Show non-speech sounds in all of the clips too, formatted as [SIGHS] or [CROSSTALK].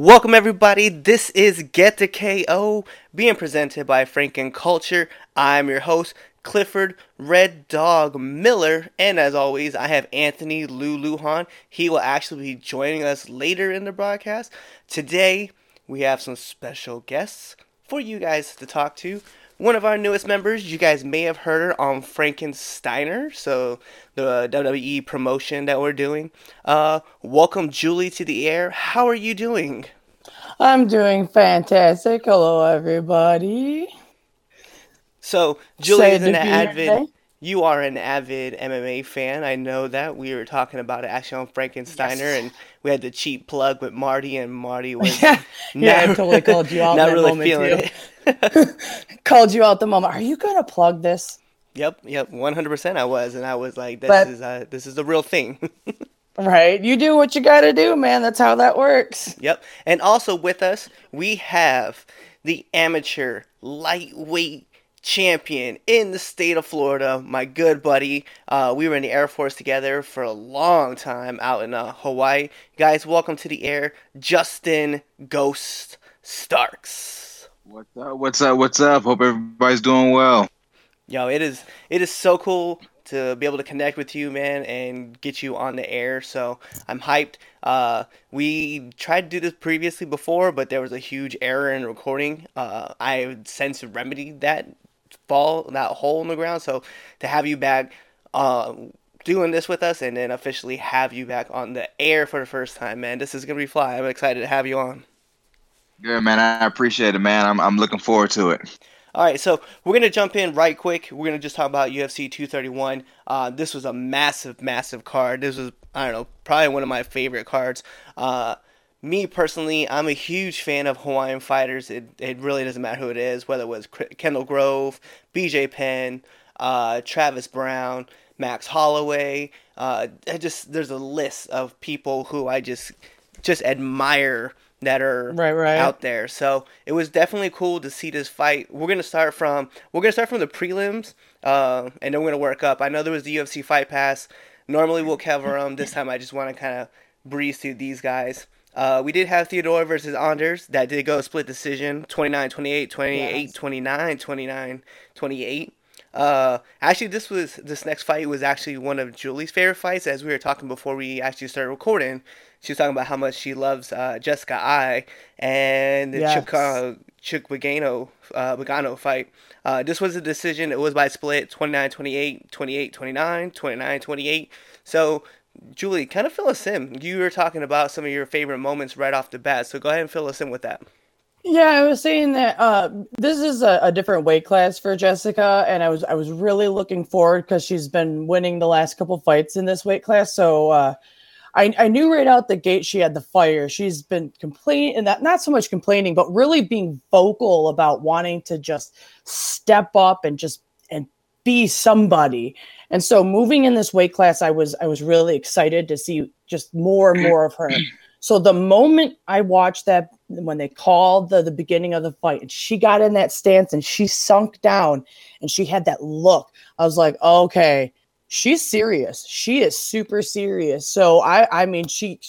Welcome everybody. This is Get the KO being presented by Franken Culture. I'm your host Clifford Red Dog Miller, and as always, I have Anthony Luluhan. He will actually be joining us later in the broadcast. Today, we have some special guests for you guys to talk to. One of our newest members, you guys may have heard her on Frankensteiner, so the WWE promotion that we're doing. Uh, welcome, Julie, to the air. How are you doing? I'm doing fantastic. Hello, everybody. So, Julie is an avid. You are an avid MMA fan. I know that. We were talking about it actually on Frankensteiner, yes. and we had the cheap plug with Marty, and Marty was [LAUGHS] yeah, yeah, I totally [LAUGHS] called you out. Not really feeling too. it. [LAUGHS] called you out the moment. Are you gonna plug this? Yep, yep, one hundred percent. I was, and I was like, "This but, is a, this is the real thing." right, you do what you got to do, man. That's how that works. Yep, and also with us we have the amateur lightweight champion in the state of Florida, my good buddy. Uh, we were in the Air Force together for a long time out in uh, Hawaii. Guys, welcome to the air, Justin Ghost Starks. What's up? What's up? What's up? Hope everybody's doing well. Yo, it is it is so cool to be able to connect with you, man, and get you on the air. So I'm hyped. Uh, we tried to do this previously before, but there was a huge error in recording. Uh, I since remedied that fall that hole in the ground. So to have you back uh, doing this with us and then officially have you back on the air for the first time, man, this is gonna be fly. I'm excited to have you on. Good man, I appreciate it, man. I'm I'm looking forward to it. All right, so we're gonna jump in right quick. We're gonna just talk about UFC 231. Uh, this was a massive, massive card. This was I don't know, probably one of my favorite cards. Uh, me personally, I'm a huge fan of Hawaiian fighters. It, it really doesn't matter who it is, whether it was Kendall Grove, BJ Penn, uh, Travis Browne, Max Holloway. Uh, just there's a list of people who I just just admire that are right, right. out there. So it was definitely cool to see this fight. We're gonna start from we're gonna start from the prelims, uh, and then we're gonna work up. I know there was the UFC Fight Pass. Normally we'll cover them. This time I just want to kind of breeze through these guys. Uh, we did have Theodore versus Anders. That did go split decision 29 28, 28 29, 29 28. Uh, actually, this was this next fight was actually one of Julie's favorite fights. As we were talking before we actually started recording, she was talking about how much she loves uh, Jessica Eye and the yes. Chuk uh, Chuk Bagano uh, Bagano fight. Uh, this was a decision. It was by split 29-28, 28-29, 29-28. So Julie, kind of fill us in. You were talking about some of your favorite moments right off the bat, so go ahead and fill us in with that. Yeah, I was saying that uh, this is a, a, different weight class for Jessica, and I was I was really looking forward because she's been winning the last couple fights in this weight class. So uh, I, I knew right out the gate she had the fire. She's been complaining, and that not so much complaining, but really being vocal about wanting to just step up and just be somebody. And so moving in this weight class, I was I was really excited to see just more and more of her. [CLEARS THROAT] So the moment I watched that when they called the, the beginning of the fight and she got in that stance and she sunk down and she had that look, I was like, okay, she's serious. She is super serious. So I I mean she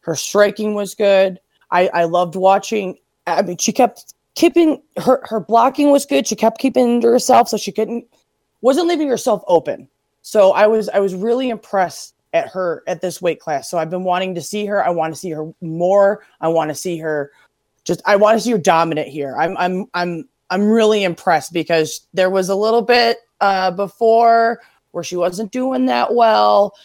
her striking was good. I, I loved watching. I mean, she kept keeping her her blocking was good. She kept keeping to herself, so she couldn't wasn't leaving herself open. So I was I was really impressed at her at this weight class. So I've been wanting to see her. I want to see her more. I want to see her just I want to see her dominant here. I'm I'm I'm I'm really impressed because there was a little bit uh before where she wasn't doing that well.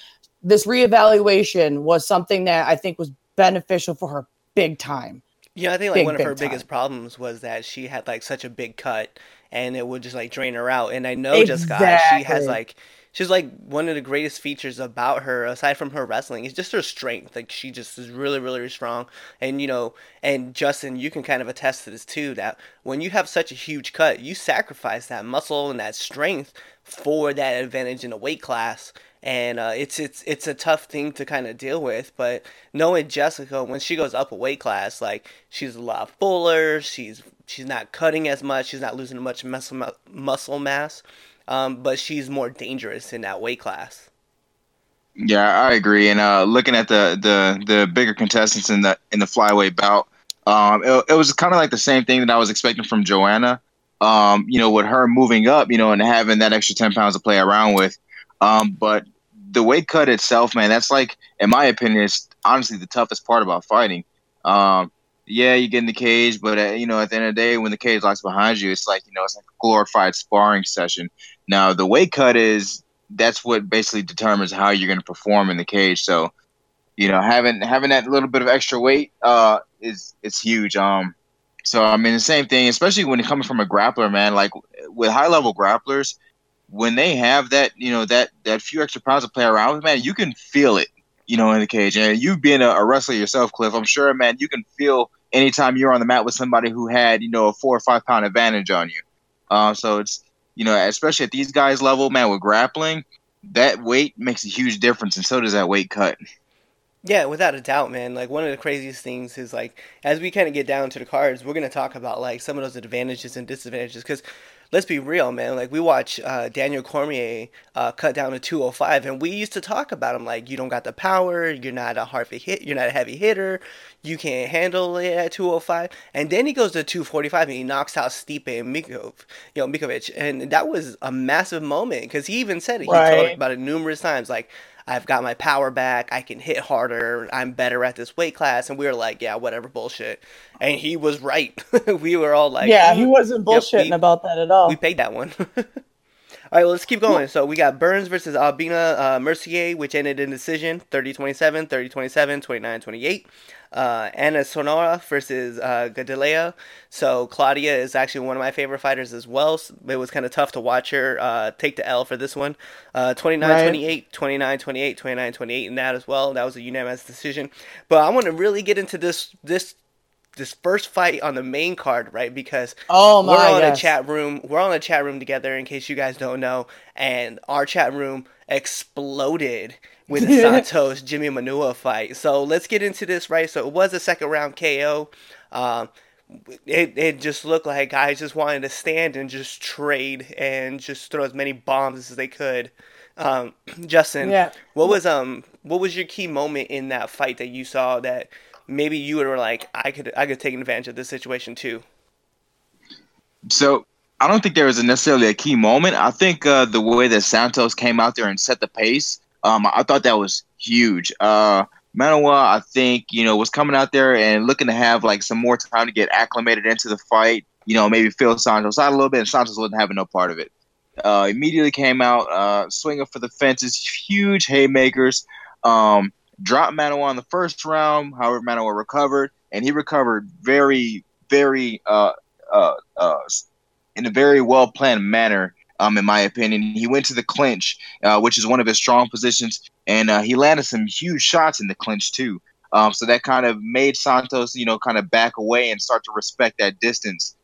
This reevaluation was something that I think was beneficial for her big time. Yeah, I think like big, one of her time. biggest problems was that she had like such a big cut and it would just like drain her out. And I know exactly. Jessica, she has like she's like one of the greatest features about her aside from her wrestling is just her strength like she just is really really strong and you know and justin you can kind of attest to this too that when you have such a huge cut you sacrifice that muscle and that strength for that advantage in a weight class and uh, it's it's it's a tough thing to kind of deal with. But knowing Jessica, when she goes up a weight class, like she's a lot fuller. She's she's not cutting as much. She's not losing much muscle muscle mass, um, but she's more dangerous in that weight class. Yeah, I agree. And uh, looking at the, the the bigger contestants in the in the flyweight bout, um, it, it was kind of like the same thing that I was expecting from Joanna. Um, you know, with her moving up, you know, and having that extra ten pounds to play around with. Um, but the weight cut itself, man, that's like, in my opinion, it's honestly the toughest part about fighting. Um, yeah, you get in the cage, but uh, you know, at the end of the day, when the cage locks behind you, it's like you know, it's like a glorified sparring session. Now, the weight cut is that's what basically determines how you're going to perform in the cage. So, you know, having having that little bit of extra weight uh, is it's huge. Um, so I mean, the same thing, especially when it comes from a grappler, man. Like with high level grapplers, when they have that, you know, that that few extra pounds to play around with, man, you can feel it, you know, in the cage. And you being a, a wrestler yourself, Cliff, I'm sure, man, you can feel anytime you're on the mat with somebody who had, you know, a four or five pound advantage on you. Uh, so it's you know, especially at these guys' level, man, with grappling, that weight makes a huge difference, and so does that weight cut. Yeah, without a doubt, man. Like one of the craziest things is like as we kind of get down to the cards, we're gonna talk about like some of those advantages and disadvantages because let's be real, man. Like we watch uh, Daniel Cormier uh, cut down to 205, and we used to talk about him like you don't got the power, you're not a hard hit, you're not a heavy hitter, you can't handle it at 205. And then he goes to 245 and he knocks out Stipe and Mikov, you know, Mikovic, and that was a massive moment because he even said it. Right. He talked about it numerous times, like. I've got my power back. I can hit harder. I'm better at this weight class. And we were like, yeah, whatever, bullshit. And he was right. [LAUGHS] we were all like, yeah, he wasn't bullshitting yep, we, about that at all. We paid that one. [LAUGHS] all right, well, let's keep going. So we got Burns versus Albina uh, Mercier, which ended in decision 30 27, 30 27, 29 28 uh, Ana Sonora versus uh. So Claudia is actually one of my favorite fighters as well. It was kind of tough to watch her uh, take the L for this one. Uh, 29 right. 28, 29 28, 29 28 in that as well. That was a unanimous decision. But I want to really get into this this this first fight on the main card, right? Because oh my, we're on yes. a chat room. We're on a chat room together. In case you guys don't know, and our chat room exploded with the [LAUGHS] Santos Jimi Manuwa fight. So let's get into this, right? So it was a second round KO. Um, it, it just looked like guys just wanted to stand and just trade and just throw as many bombs as they could. Um, [CLEARS THROAT] Justin, yeah. what was um what was your key moment in that fight that you saw that maybe you were like I could I could take advantage of this situation too? So I don't think there was necessarily a key moment. I think uh, the way that Santos came out there and set the pace um, I thought that was huge. Uh, Manuwa, I think, you know, was coming out there and looking to have like some more time to get acclimated into the fight. You know, maybe feel Santos out a little bit, and Santos wasn't having no part of it. Uh, immediately came out uh, swinging for the fences, huge haymakers. Um, dropped Manuwa in the first round. However, Manuwa recovered, and he recovered very, very uh, uh, uh, in a very well planned manner um, in my opinion. He went to the clinch, uh, which is one of his strong positions, and uh, he landed some huge shots in the clinch too. Um, so that kind of made Santos, you know, kind of back away and start to respect that distance.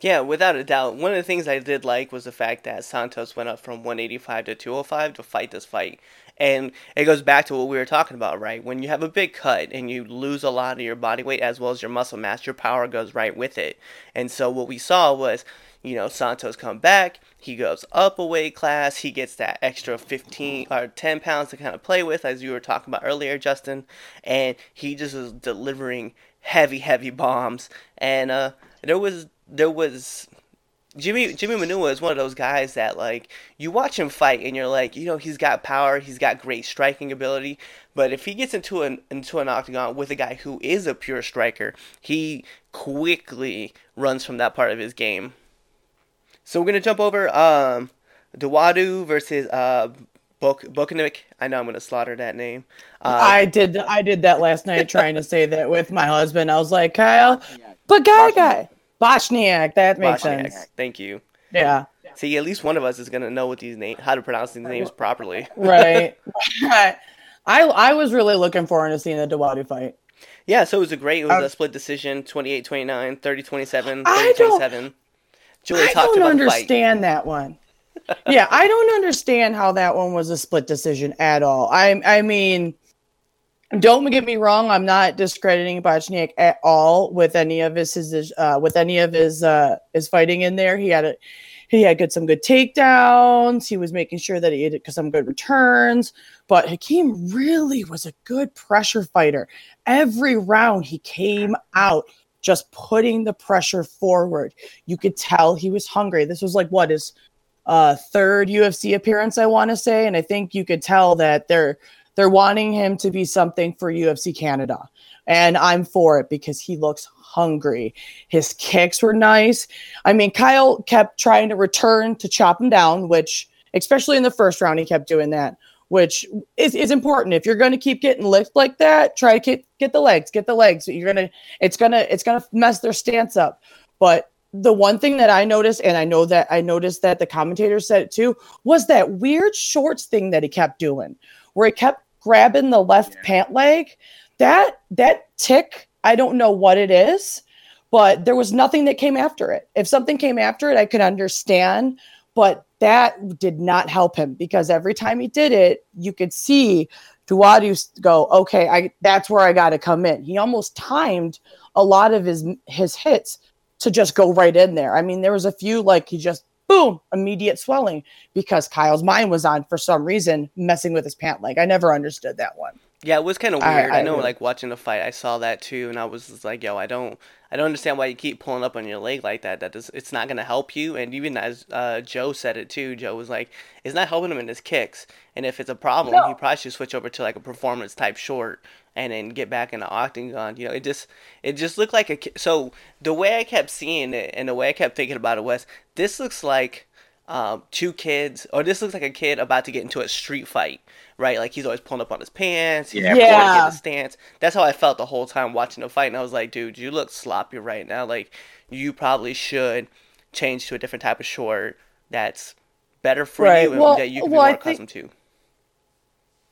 Yeah, without a doubt. One of the things I did like was the fact that Santos went up from 185 to 205 to fight this fight. And it goes back to what we were talking about, right? When you have a big cut and you lose a lot of your body weight as well as your muscle mass, your power goes right with it. And so what we saw was you know, Santos come back, he goes up a weight class, he gets that extra 15 or 10 pounds to kind of play with, as you were talking about earlier, Justin, and he just was delivering heavy, heavy bombs. And uh, there was, there was, Jimmy Jimi Manuwa is one of those guys that like you watch him fight and you're like, you know, he's got power, he's got great striking ability, but if he gets into an into an octagon with a guy who is a pure striker, he quickly runs from that part of his game. So we're gonna jump over um, Dawodu versus uh, Bok- I know I'm gonna slaughter that name. Uh, I did. I did that last night, trying to say that with my husband. I was like, Kyle, but guy, guy, Bochniak. That makes Bochniak. sense. Thank you. Yeah. See, at least one of us is gonna know what these names, how to pronounce these names properly. [LAUGHS] right. [LAUGHS] I I was really looking forward to seeing the Dawodu fight. Yeah, so it was a great. It was um, a split decision, 28-29, 30-27, 30-27. Julie I don't understand that one. [LAUGHS] yeah, I don't understand how that one was a split decision at all. I I mean, don't get me wrong, I'm not discrediting Bochniak at all with any of his, his uh, with any of his uh, his fighting in there. He had a he had good some good takedowns. He was making sure that he had some good returns. But Hakeem really was a good pressure fighter. Every round he came out just putting the pressure forward. You could tell he was hungry. This was like what his uh, third UFC appearance, I want to say, and I think you could tell that they're they're wanting him to be something for UFC Canada. And I'm for it because he looks hungry. His kicks were nice. I mean, Kyle kept trying to return to chop him down, which, especially in the first round, he kept doing that, which is, is important. If you're going to keep getting licked like that, try to get, get the legs, get the legs. You're going to, it's going to, it's going to mess their stance up. But the one thing that I noticed, and I know that I noticed that the commentator said it too, was that weird shorts thing that he kept doing, where he kept grabbing the left yeah. pant leg. That that tick, I don't know what it is, but there was nothing that came after it. If something came after it, I could understand, but that did not help him because every time he did it, you could see Dawodu go, okay, I that's where I got to come in. He almost timed a lot of his his hits to just go right in there. I mean, there was a few like he just boom, immediate swelling because Kyle's mind was on for some reason messing with his pant leg. I never understood that one. Yeah, it was kind of weird. I, I, I know, like watching the fight, I saw that too, and I was like, "Yo, I don't, I don't understand why you keep pulling up on your leg like that. That does, it's not gonna help you." And even as uh, Joe said it too, Joe was like, "It's not helping him in his kicks. And if it's a problem, no. he probably should switch over to like a performance type short and then get back in the octagon. You know, it just, it just looked like a. So the way I kept seeing it and the way I kept thinking about it was, this looks like." Um, two kids, or this looks like a kid about to get into a street fight, right? Like he's always pulling up on his pants. He's yeah. yeah. Get the stance. That's how I felt the whole time watching the fight, and I was like, dude, you look sloppy right now. Like you probably should change to a different type of short that's better for right. you and well, that you can well, be more accustomed think, to.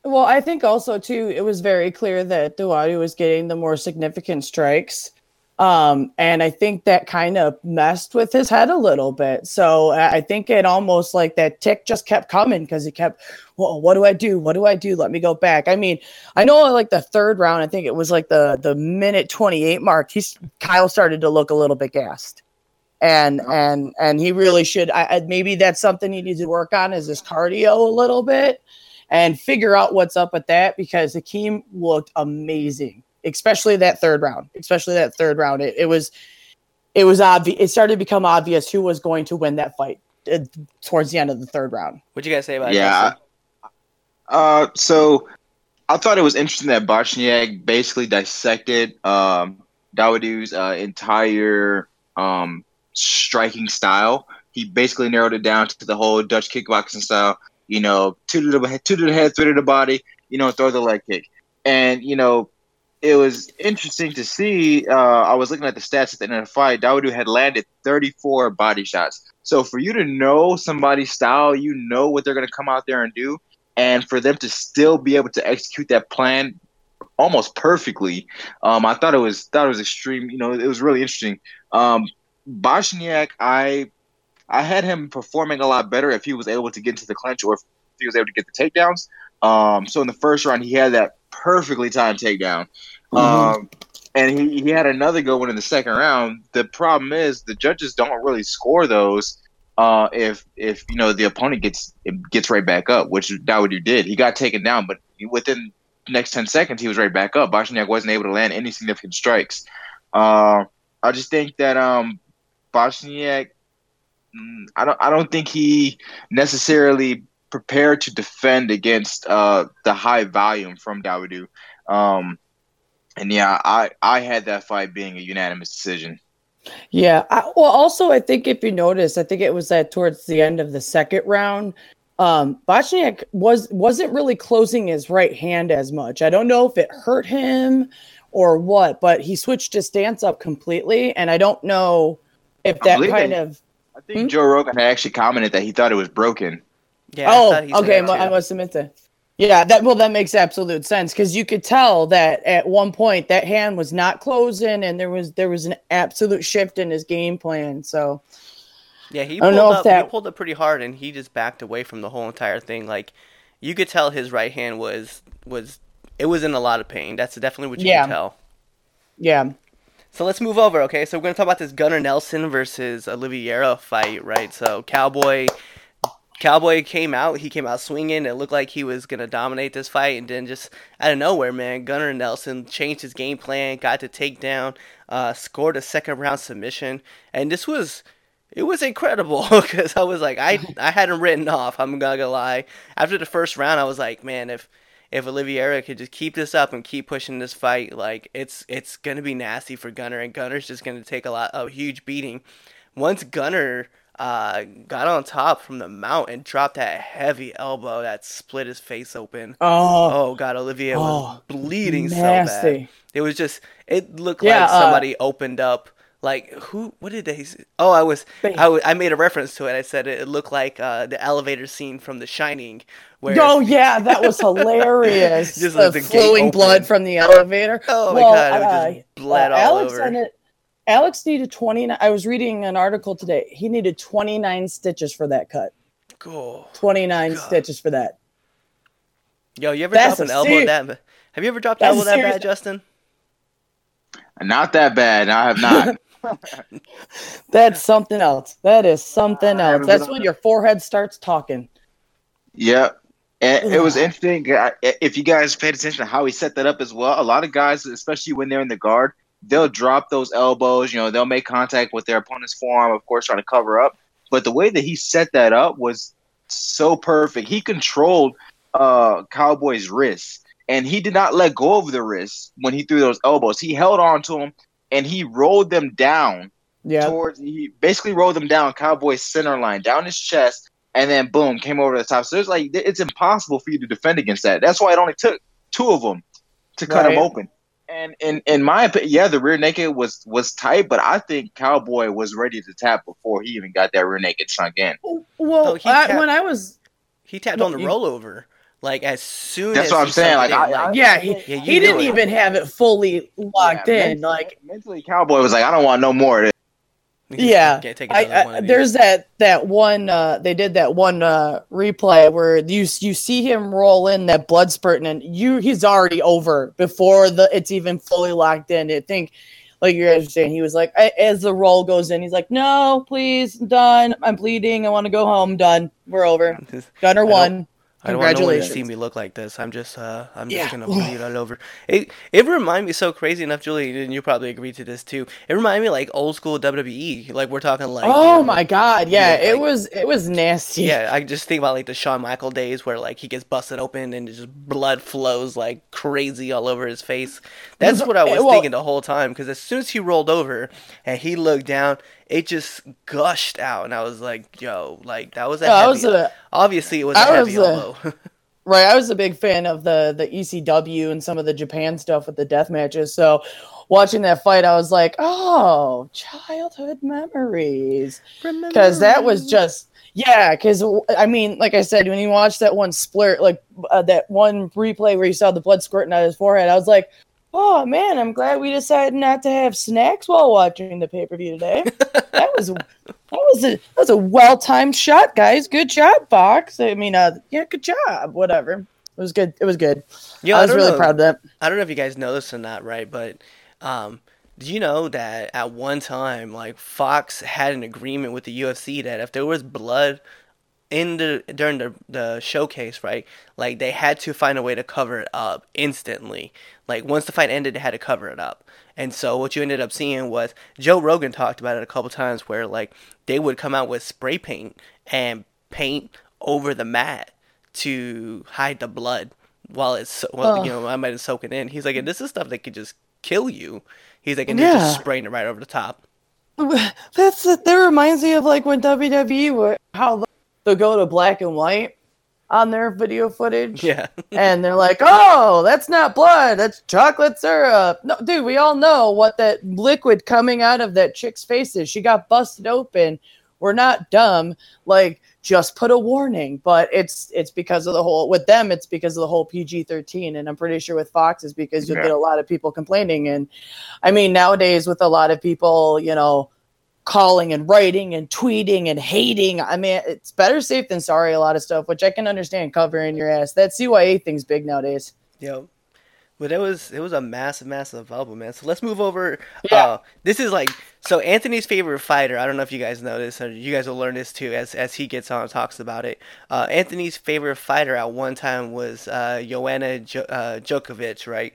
Well, I think also too, it was very clear that Dawodu was getting the more significant strikes um, and I think that kind of messed with his head a little bit. So I think it almost like that tick just kept coming because he kept, well, what do I do? What do I do? Let me go back. I mean, I know like the third round, I think it was like the the minute 28 mark, he's Kyle started to look a little bit gassed. And and and he really should I, maybe that's something he needs to work on is his cardio a little bit and figure out what's up with that because Hakeem looked amazing especially that third round, especially that third round. It, it was it was obvious. It started to become obvious who was going to win that fight uh, towards the end of the third round. What'd you guys say about it? yeah. Uh, so I thought it was interesting that Bochniak basically dissected um, Dawodu's uh, entire um, striking style. He basically narrowed it down to the whole Dutch kickboxing style. You know, two to the two to the head, three to the body. You know, throw the leg kick, and you know it was interesting to see. Uh, I was looking at the stats at the end of the fight. Dawodu had landed 34 body shots. So for you to know somebody's style, you know what they're going to come out there and do, and for them to still be able to execute that plan almost perfectly, um, I thought it was thought it was extreme. You know, it was really interesting. Um, Bochniak, I I had him performing a lot better if he was able to get into the clinch or if he was able to get the takedowns. Um, so in the first round, he had that perfectly timed takedown. Mm-hmm. Um, and he, he had another good one in the second round. The problem is the judges don't really score those uh, if if you know the opponent gets gets right back up, which Dawodu did. He got taken down, but within the next ten seconds he was right back up. Bochniak wasn't able to land any significant strikes. Uh, I just think that um, Bochniak, mm, I don't I don't think he necessarily prepared to defend against uh, the high volume from Dawodu. Um, and yeah, I, I had that fight being a unanimous decision. Yeah. I, well, also, I think if you notice, I think it was that towards the end of the second round, um, Bochniak was wasn't really closing his right hand as much. I don't know if it hurt him or what, but he switched his stance up completely, and I don't know if that kind of. I think hmm? Joe Rogan had actually commented that he thought it was broken. Yeah. Oh, okay. I must admit that. Yeah, that well, that makes absolute sense because you could tell that at one point that hand was not closing, and there was there was an absolute shift in his game plan. So, Yeah, he I pulled up. that- He pulled up pretty hard, and he just backed away from the whole entire thing. Like, you could tell his right hand was was it was in a lot of pain. That's definitely what you Yeah. can tell. Yeah. So let's move over, okay? So we're gonna talk about this Gunnar Nelson versus Oliveira fight, right? So Cowboy, Cowboy came out. He came out swinging. It looked like he was gonna dominate this fight, and then just out of nowhere, man, Gunnar Nelson changed his game plan, got to takedown, uh, scored a second round submission, and this was. It was incredible [LAUGHS] because I was like, I I had him written off. I'm not gonna lie. After the first round, I was like, man, if if Oliveira could just keep this up and keep pushing this fight, like it's it's gonna be nasty for Gunnar, and Gunnar's just gonna take a lot a huge beating. Once Gunnar uh, got on top from the mount and dropped that heavy elbow that split his face open. Oh, Oh god, Olivia was Oh, bleeding so bad. It was just it looked Yeah, like uh, somebody opened up like who what did they s- Oh, I was They- I, w- I made a reference to it. I said it, it looked like uh, the elevator scene from The Shining where Oh yeah, that was hilarious. [LAUGHS] Just the like the flowing blood from the elevator. Oh my god, it uh, just bled uh, all Alex over. ended- Alex needed 29. I was reading an article today. He needed 29 stitches for that cut. Cool. 29 God. stitches for that. Yo, you ever That's drop an elbow seri- that? Have you ever dropped That's elbow that serious- bad, Justin? Not that bad. I have not. [LAUGHS] [LAUGHS] That's something else. That is something else. haven't That's been- when your forehead starts talking. Yep. And it was interesting. If you guys paid attention to how he set that up as well, a lot of guys, especially when they're in the guard, they'll drop those elbows. You know, they'll make contact with their opponent's forearm, of course, trying to cover up. But the way that he set that up was so perfect. He controlled uh, Cowboy's wrists, and he did not let go of the wrists when he threw those elbows. He held on to them, and he rolled them down Yeah. towards he basically rolled them down Cowboy's center line, down his chest, and then boom, came over the top. So it's like it's impossible for you to defend against that. That's why it only took two of them to cut him open. And in in my opinion, yeah, the rear naked was was tight, but I think Cowboy was ready to tap before he even got that rear naked sunk in. Well, he I, tapped- when I was He tapped No, on the you- rollover. Like as soon That's as what I'm saying, like, in, I- I- yeah, he, Yeah, he didn't it. even have it fully locked Yeah, in. mentally- Like mentally, Cowboy was like, I don't want no more of this. Yeah, Can't take I, one I, there's that that one uh they did that one uh replay where you you see him roll in that blood spurting and you he's already over before the it's even fully locked in. I think like you guys were saying, he was like I, as the roll goes in, he's like, "No, please, I'm done. I'm bleeding. I want to go home. Done. We're over. [LAUGHS] Gunnar won. I don't want no one to see me look like this. I'm just, uh, I'm Yeah. just gonna bleed all over. It, it reminded me so crazy enough, Julie, and you probably agree to this too. It reminded me like old school WWE. Like we're talking like, you oh know, my god, yeah, yeah, it like- was it was nasty. Yeah, I just think about like the Shawn Michael days where like he gets busted open and just blood flows like crazy all over his face. That's what I was well- thinking the whole time because as soon as he rolled over and he looked down, it just gushed out, and I was like, "Yo, like that was a Yeah, I heavy." was a- obviously, it was a I heavy was a- elbow. [LAUGHS] Right, I was a big fan of the the ECW and some of the Japan stuff with the death matches. So watching that fight, I was like, "Oh, childhood memories." Because that was just yeah. Because I mean, like I said, when you watch that one splurt, like uh, that one replay where you saw the blood squirting out of his forehead, I was like, "Oh man, I'm glad we decided not to have snacks while watching the pay per view today." [LAUGHS] that was that was a that was a well timed shot, guys. Good job, Fox. I mean, uh, yeah, good job. Whatever. It was good. It was good. Yo, I was don't really know. proud of that. I don't know if you guys know this or not, right? But um, did you know that at one time, like Fox had an agreement with the UFC that if there was blood in the during the the showcase, right? Like they had to find a way to cover it up instantly. Like once the fight ended, they had to cover it up. And so what you ended up seeing was Joe Rogan talked about it a couple times, where like they would come out with spray paint and paint over the mat to hide the blood while it's well, Oh. you know I might have soaking in. He's like, and this is stuff that could just kill you. He's like, and they're just spraying it right over the top. [LAUGHS] That's that reminds me of like when WWE how they'll go to black and white on their video footage. Yeah. and they're like, "Oh, that's not blood. That's chocolate syrup." No, dude, we all know what that liquid coming out of that chick's face is. She got busted open. We're not dumb. Like, just put a warning. But it's it's because of the whole with them. It's because of the whole PG thirteen, and I'm pretty sure with Fox is because you'll Yeah. get a lot of people complaining. And I mean, nowadays with a lot of people, you know. Calling and writing and tweeting and hating. I mean, it's better safe than sorry. A lot of stuff, which I can understand covering your ass. That CYA thing's big nowadays. Yep. But it was it was a massive, massive album, man. So let's move over. Yeah. Uh, this is like so Anthony's favorite fighter. I don't know if you guys know this, or you guys will learn this too as as he gets on and talks about it. Uh, Anthony's favorite fighter at one time was uh, Joanna jo- uh, Djokovic, right?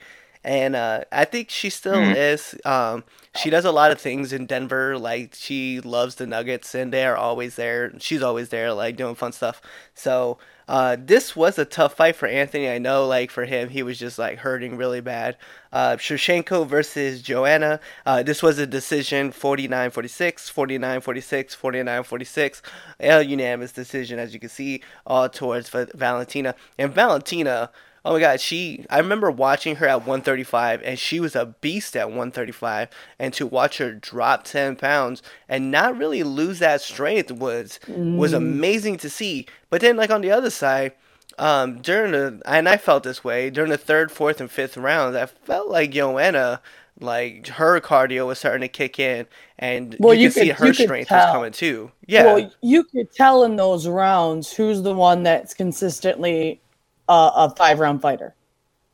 And uh, I think she still Mhm. is. Um, she does a lot of things in Denver. Like she loves the Nuggets, and they are always there. She's always there, like doing fun stuff. So uh, this was a tough fight for Anthony. I know, like for him, he was just like hurting really bad. Uh, versus Joanna. Uh, this was a decision 49 46, 49 46, 49 46. A unanimous decision, as you can see, all towards Va- Valentina. And Valentina, oh my god, she. I remember watching her at 135, and she was a beast at 135. And to watch her drop 10 pounds and not really lose that strength was was amazing to see. But then, like on the other side, um, during the and I felt this way during the third, fourth, and fifth rounds. I felt like Joanna, like her cardio was starting to kick in, and Well, you, you can see her strength was coming too. Yeah, Well, you could tell in those rounds who's the one that's consistently uh, a five round fighter.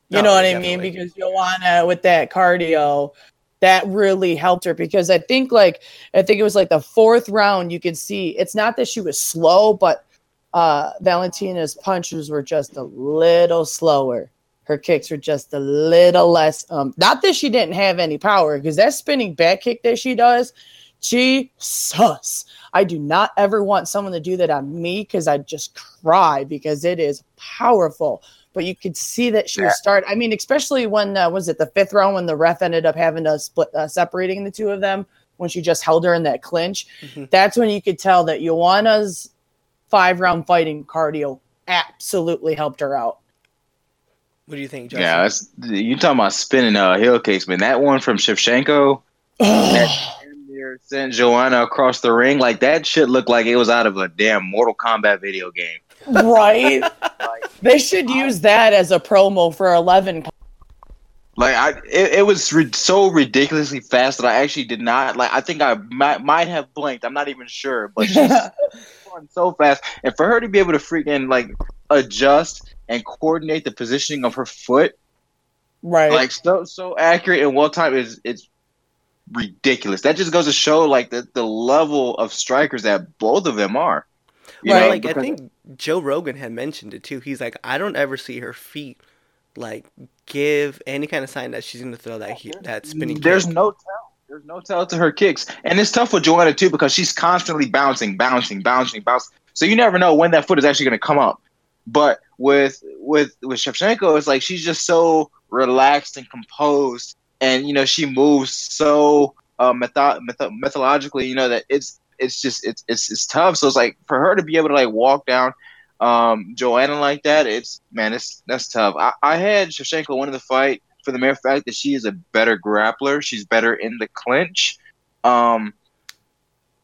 You Oh, know what I mean? Because Joanna with that cardio, that really helped her. Because I think like I think it was like the fourth round, you could see it's not that she was slow, but uh Valentina's punches were just a little slower. Her kicks were just a little less. Um, not that she didn't have any power, because that spinning back kick that she does, Jesus. I do not ever want someone to do that on me because I just cry because it is powerful. But you could see that she was start. I mean, especially when uh, was it the fifth round when the ref ended up having to split uh, separating the two of them when she just held her in that clinch. Mhm. That's when you could tell that Joanna's five round fighting cardio absolutely helped her out. what do you think, Justin? Yeah, you talking about spinning uh, heel kicks, man. That one from Shevchenko [SIGHS] that near sent Joanna across the ring. Like that shit looked like it was out of a damn Mortal Kombat video game. right? [LAUGHS] they should use that as a promo for 11. Like I, it, it was re- so ridiculously fast that I actually did not like. I think I might might have blinked. I'm not even sure, but [LAUGHS] she's going so fast, and for her to be able to freaking like adjust and coordinate the positioning of her foot right. like so so accurate and well timed is it's ridiculous. That just goes to show like the, the level of strikers that both of them are. You Right, know, like I think Joe Rogan had mentioned it too. He's like, I don't ever see her feet like give any kind of sign that she's gonna throw that he- that spinning. there's kick. no tell. There's no tell to her kicks, and it's tough with Joanna too because she's constantly bouncing, bouncing, bouncing, bouncing. So you never know when that foot is actually going to come up. But with with with Shevchenko, it's like she's just so relaxed and composed, and you know she moves so uh, method, method, methodologically. You know that it's it's just it's it's it's tough. So it's like for her to be able to like walk down um, Joanna like that, it's man, it's that's tough. I, I had Shevchenko win the fight for the mere fact that she is a better grappler. She's better in the clinch. Um,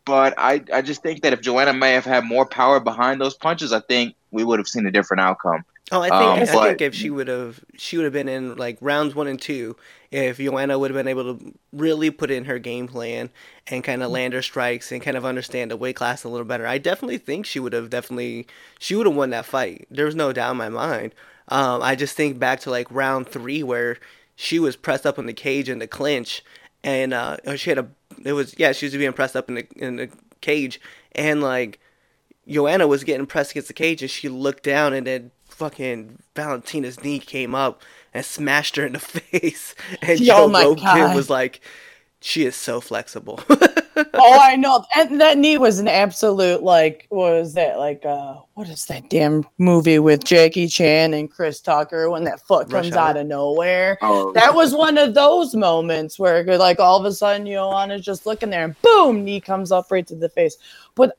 but I, I just think that if Joanna may have had more power behind those punches, I think we would have seen a different outcome. Oh, I think Um, I think if she would have she would have been in like rounds one and two, if Joanna would have been able to really put in her game plan and kind of land her strikes and kind of understand the weight class a little better, I definitely think she would have definitely she would have won that fight. There's no doubt in my mind. Um, I just think back to like round three where she was pressed up in the cage in the clinch, and uh, she had a it was yeah she was being pressed up in the in the cage, and like Joanna was getting pressed against the cage and she looked down and then fucking Valentina's knee came up and smashed her in the [LAUGHS] face. And [LAUGHS] Oh Joe my Rogan God. was like, she is so flexible. [LAUGHS] oh, I know. And that knee was an absolute like what was that? Like uh what is that damn movie with Jackie Chan and Chris Tucker when that foot Rush comes Hour? out of nowhere? Oh, That was one of those moments where like all of a sudden Joanna's just looking there and boom, knee comes up right to the face.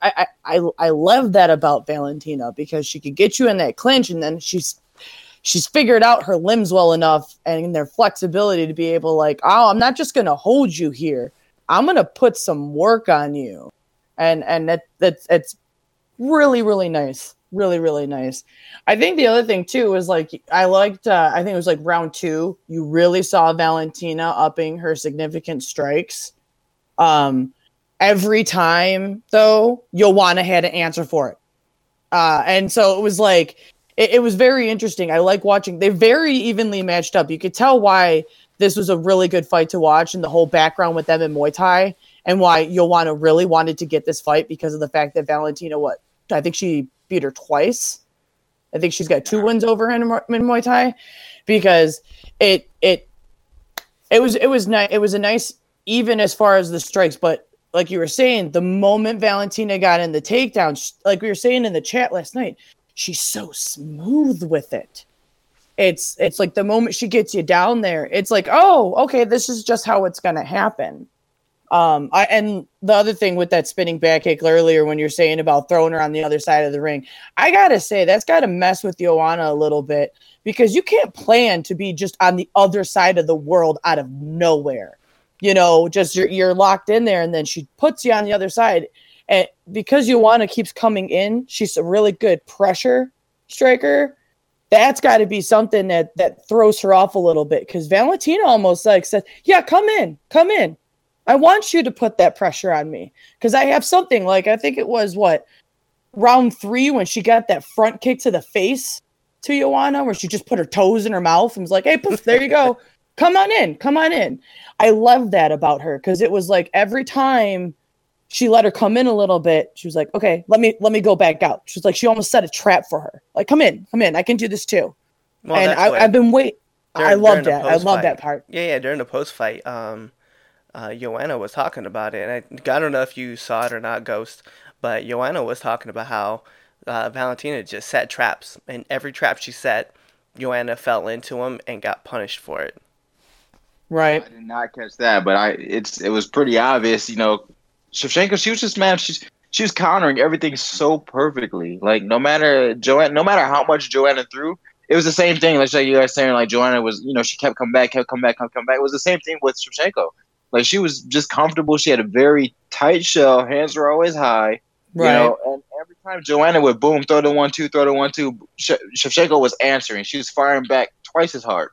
I I, I love that about Valentina because she could get you in that clinch and then she's she's figured out her limbs well enough and their flexibility to be able like, oh, I'm not just gonna hold you here. I'm gonna put some work on you. And and that that's it's really, really nice. Really, really nice. I think the other thing too was like I liked uh, I think it was like round two. You really saw Valentina upping her significant strikes. Um every time though, Joanna had to answer for it. Uh, and so it was like it, it was very interesting. I like watching. They very evenly matched up. You could tell why this was a really good fight to watch, and the whole background with them in Muay Thai, and why Joanna really wanted to get this fight because of the fact that Valentina, what I think she beat her twice. I think she's got two wins over in Muay Thai because it it it was it was nice. It was a nice even as far as the strikes, but like you were saying, the moment Valentina got in the takedown, like we were saying in the chat last night, she's so smooth with it. It's it's like the moment she gets you down there, it's like, oh, okay, this is just how it's gonna happen. Um, I and the other thing with that spinning back kick earlier when you're saying about throwing her on the other side of the ring, I gotta say that's gotta mess with Joanna a little bit because you can't plan to be just on the other side of the world out of nowhere you know, just you're, you're locked in there, and then she puts you on the other side. And because Joanna keeps coming in, she's a really good pressure striker. That's got to be something that that throws her off a little bit because Valentina almost like said, "Yeah, come in, come in. I want you to put that pressure on me because I have something like I think it was what round three when she got that front kick to the face to Joanna where she just put her toes in her mouth and was like, "Hey, poof, there you go." [LAUGHS] come on in, come on in. I love that about her because it was like every time she let her come in a little bit, she was like, okay, let me let me go back out. She was like, she almost set a trap for her. Like, come in, come in, I can do this too. Well, and I, have been wait. During, I love that. I love that part. Yeah, yeah. During the post fight, um, uh, Joanna was talking about it, and I, I don't know if you saw it or not, Ghost, but Joanna was talking about how uh, Valentina just set traps, and every trap she set, Joanna fell into them and got punished for it. Right. I did not catch that, but I it's it was pretty obvious, you know. Shevchenko, she was just man, she's she was countering everything so perfectly. Like no matter Joanna, no matter how much Joanna threw, it was the same thing. Let's you guys saying like Joanna was, you know, she kept coming back, kept coming back, kept coming back. It was the same thing with Shevchenko. Like she was just comfortable. She had a very tight shell. Hands were always high. Right. You know, and every time Joanna would boom, throw the one two, throw the one two, Shevchenko was answering. She was firing back twice as hard.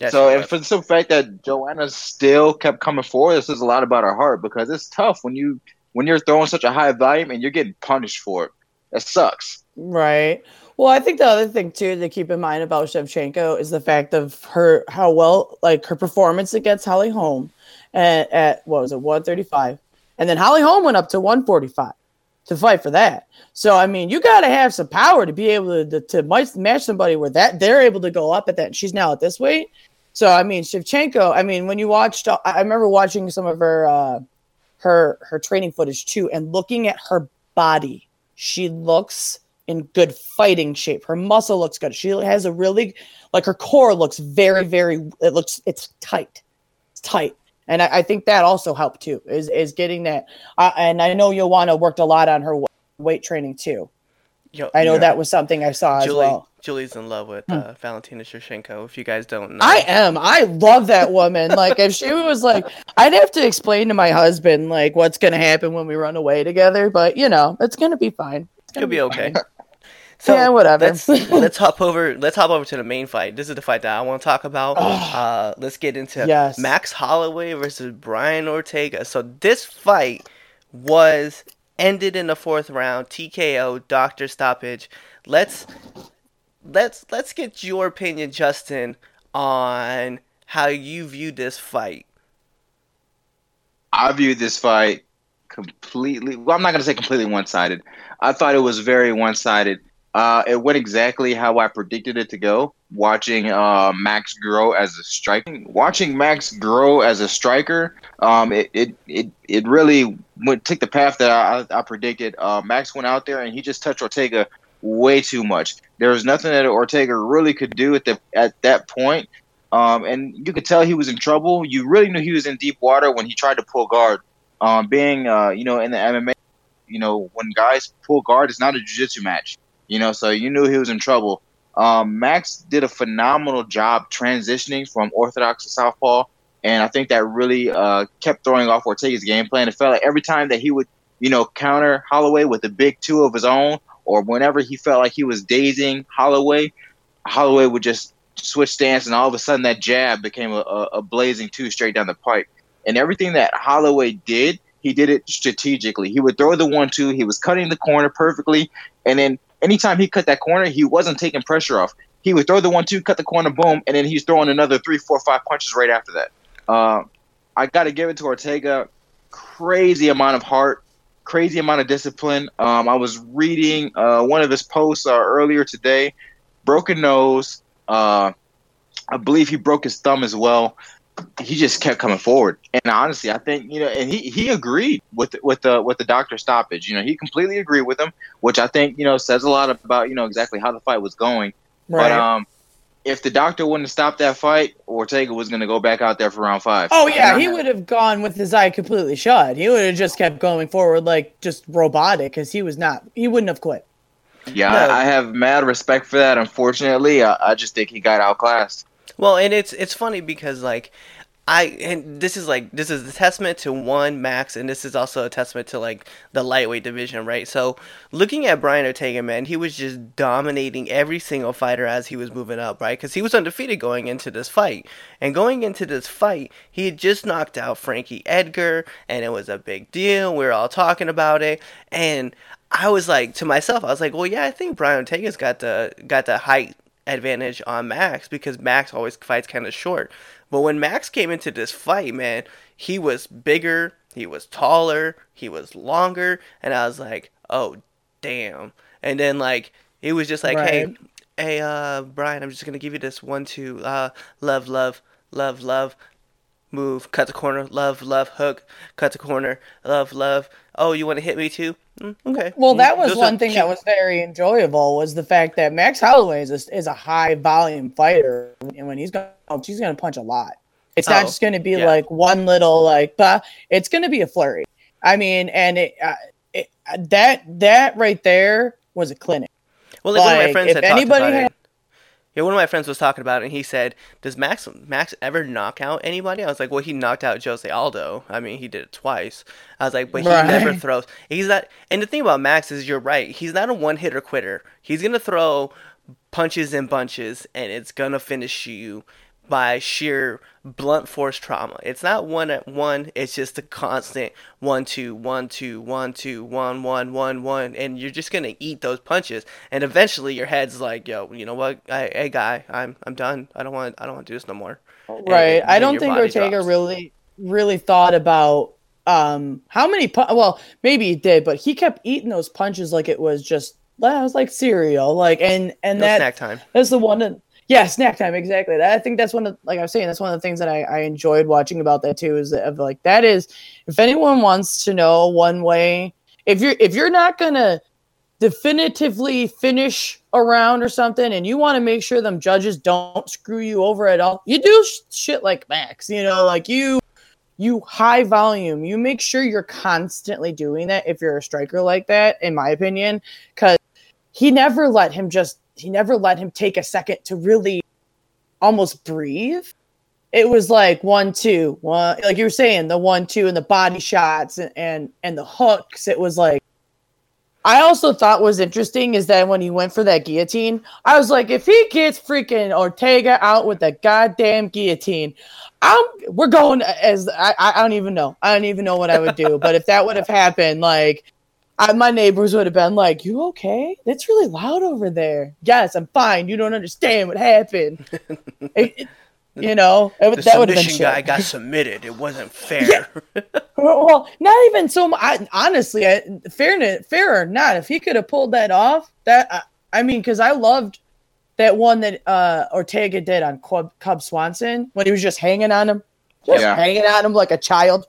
Yes, so, and for the simple fact that Joanna still kept coming forward, this is a lot about her heart because it's tough when you when you're throwing such a high volume and you're getting punished for it. That sucks. Right. Well, I think the other thing too to keep in mind about Shevchenko is the fact of her how well like her performance against Holly Holm at, at what was it 135, and then Holly Holm went up to 145 to fight for that. So I mean, you got to have some power to be able to, to, to match somebody where that they're able to go up at that. she's now at this weight. So I mean, Shevchenko. I mean, when you watched, I remember watching some of her uh, her her training footage too, and looking at her body, she looks in good fighting shape. Her muscle looks good. She has a really like her core looks very very. It looks it's tight. It's tight. And I, I think that also helped too, is is getting that. Uh, and I know Joanna worked a lot on her weight training too. Yo, I know yeah. that was something I saw Julie, as well. Julie's in love with hmm. uh, Valentina Shevchenko. If you guys don't know, I am. I love that woman. like, if she was like, I'd have to explain to my husband like what's gonna happen when we run away together. But you know, it's gonna be fine. It's gonna be, be okay. So yeah, whatever. Let's, [LAUGHS] let's hop over. Let's hop over to the main fight. This is the fight that I want to talk about. uh, let's get into yes. Max Holloway versus Brian Ortega. So this fight was ended in the fourth round, TKO, doctor stoppage. Let's let's let's get your opinion, Justin, on how you view this fight. I view this fight completely. Well, I'm not going to say completely one sided. I thought it was very one sided. Uh, it went exactly how I predicted it to go. Watching uh, Max grow as a striker, watching Max grow as a striker, um, it, it it it really went took the path that I, I predicted. Uh, Max went out there and he just touched Ortega way too much. There was nothing that Ortega really could do at the at that point. Um, and you could tell he was in trouble. You really knew he was in deep water when he tried to pull guard. Um, being uh, you know in the MMA, you know when guys pull guard, it's not a jiu-jitsu match. You know, so you knew he was in trouble. Um, Max did a phenomenal job transitioning from orthodox to southpaw, and I think that really uh, kept throwing off Ortega's game plan. It felt like every time that he would, you know, counter Holloway with a big two of his own, or whenever he felt like he was dazing Holloway, Holloway would just switch stance, and all of a sudden that jab became a, a, blazing two straight down the pipe. And everything that Holloway did, he did it strategically. He would throw the one two. He was cutting the corner perfectly, and then anytime he cut that corner, he wasn't taking pressure off. He would throw the one two, cut the corner, boom, and then he's throwing another three, four, five punches right after that. Uh, I got to give it to Ortega. Crazy amount of heart, crazy amount of discipline. Um, I was reading uh, one of his posts uh, earlier today. Broken nose. Uh, I believe he broke his thumb as well. He just kept coming forward, and honestly, I think you know, and he, he agreed with with the with the doctor stoppage. You know, he completely agreed with him, which I think you know says a lot about you know exactly how the fight was going. Right. But um, if the doctor wouldn't have stopped that fight, Ortega was going to go back out there for round five. Oh yeah, he would have gone with his eye completely shut. He would have just kept going forward like just robotic because he was not. He wouldn't have quit. Yeah, No. I, I have mad respect for that. Unfortunately, I, I just think he got outclassed. Well, and it's it's funny because like I and this is like this is a testament to one Max, and this is also a testament to like the lightweight division, right? So looking at Brian Ortega, man, he was just dominating every single fighter as he was moving up, right? Because he was undefeated going into this fight, and going into this fight, he had just knocked out Frankie Edgar, and it was a big deal. We were all talking about it, and I was like to myself, I was like, well, yeah, I think Brian Ortega's got the got the height advantage on Max because Max always fights kind of short. But when Max came into this fight, man, he was bigger, he was taller, he was longer, and I was like, oh damn. And then like it was just like, hey, hey, uh, Brian, I'm just gonna give you this one, two, uh, love, love, love, love, move, cut the corner, love, love, hook, cut the corner, love, love. Oh, you want to hit me too? Mm, okay. Well, Mm, that was those one thing that was very enjoyable was the fact that Max Holloway is a, is a high volume fighter, and when he's going, he's going to punch a lot. It's not Oh, just going to be yeah. like one little like, bah, it's going to be a flurry. I mean, and it, uh, it uh, that that right there was a clinic. Well, like, one of my friends if had talked anybody about had- it. Yeah, one of my friends was talking about it, and he said, "Does Max Max ever knock out anybody?" I was like, "Well, he knocked out Jose Aldo. I mean, he did it twice." I was like, "But he never [LAUGHS] throws. He's not." And the thing about Max is, you're right. He's not a one hitter quitter. He's gonna throw punches and bunches, and it's gonna finish you by sheer blunt force trauma. It's not one at one. It's just a constant one two one two one two one one one one, and you're just gonna eat those punches. And eventually, your head's like, "Yo, you know what? I, hey, guy, I'm I'm done. I don't want I don't want to do this no more." And Right. I don't think Ortega drops. really really thought about um how many pu- well maybe he did but he kept eating those punches like it was just it was like cereal like and and No that snack time. that's the one that yeah snack time exactly. That i think that's one of like i was saying that's one of the things that i, I enjoyed watching about that too is that of like that is if anyone wants to know one way if you're if you're not gonna definitively finish a round or something and you want to make sure them judges don't screw you over at all you do sh- shit like max you know like you you high volume. You make sure you're constantly doing that if you're a striker like that in my opinion because he never let him just he never let him take a second to really almost breathe it was like one two one like you were saying the one two and the body shots and and, and the hooks it was like I also thought was interesting is that when he went for that guillotine, I was like, if he gets freaking Ortega out with the goddamn guillotine, I'm we're going as I, I don't even know. I don't even know what I would do. but if that would have happened, like I, my neighbors would have been like, "You okay? It's really loud over there." Yes, I'm fine. You don't understand what happened. [LAUGHS] It- it- you know, it, The that would have been submission shit. guy got submitted. It wasn't [LAUGHS] fair. [LAUGHS] Well, not even so much. Honestly, I, fairness, fair or not, if he could have pulled that off, that I, I mean, because I loved that one that uh, Ortega did on Cub, Cub Swanson when he was just hanging on him, just Yeah. hanging on him like a child.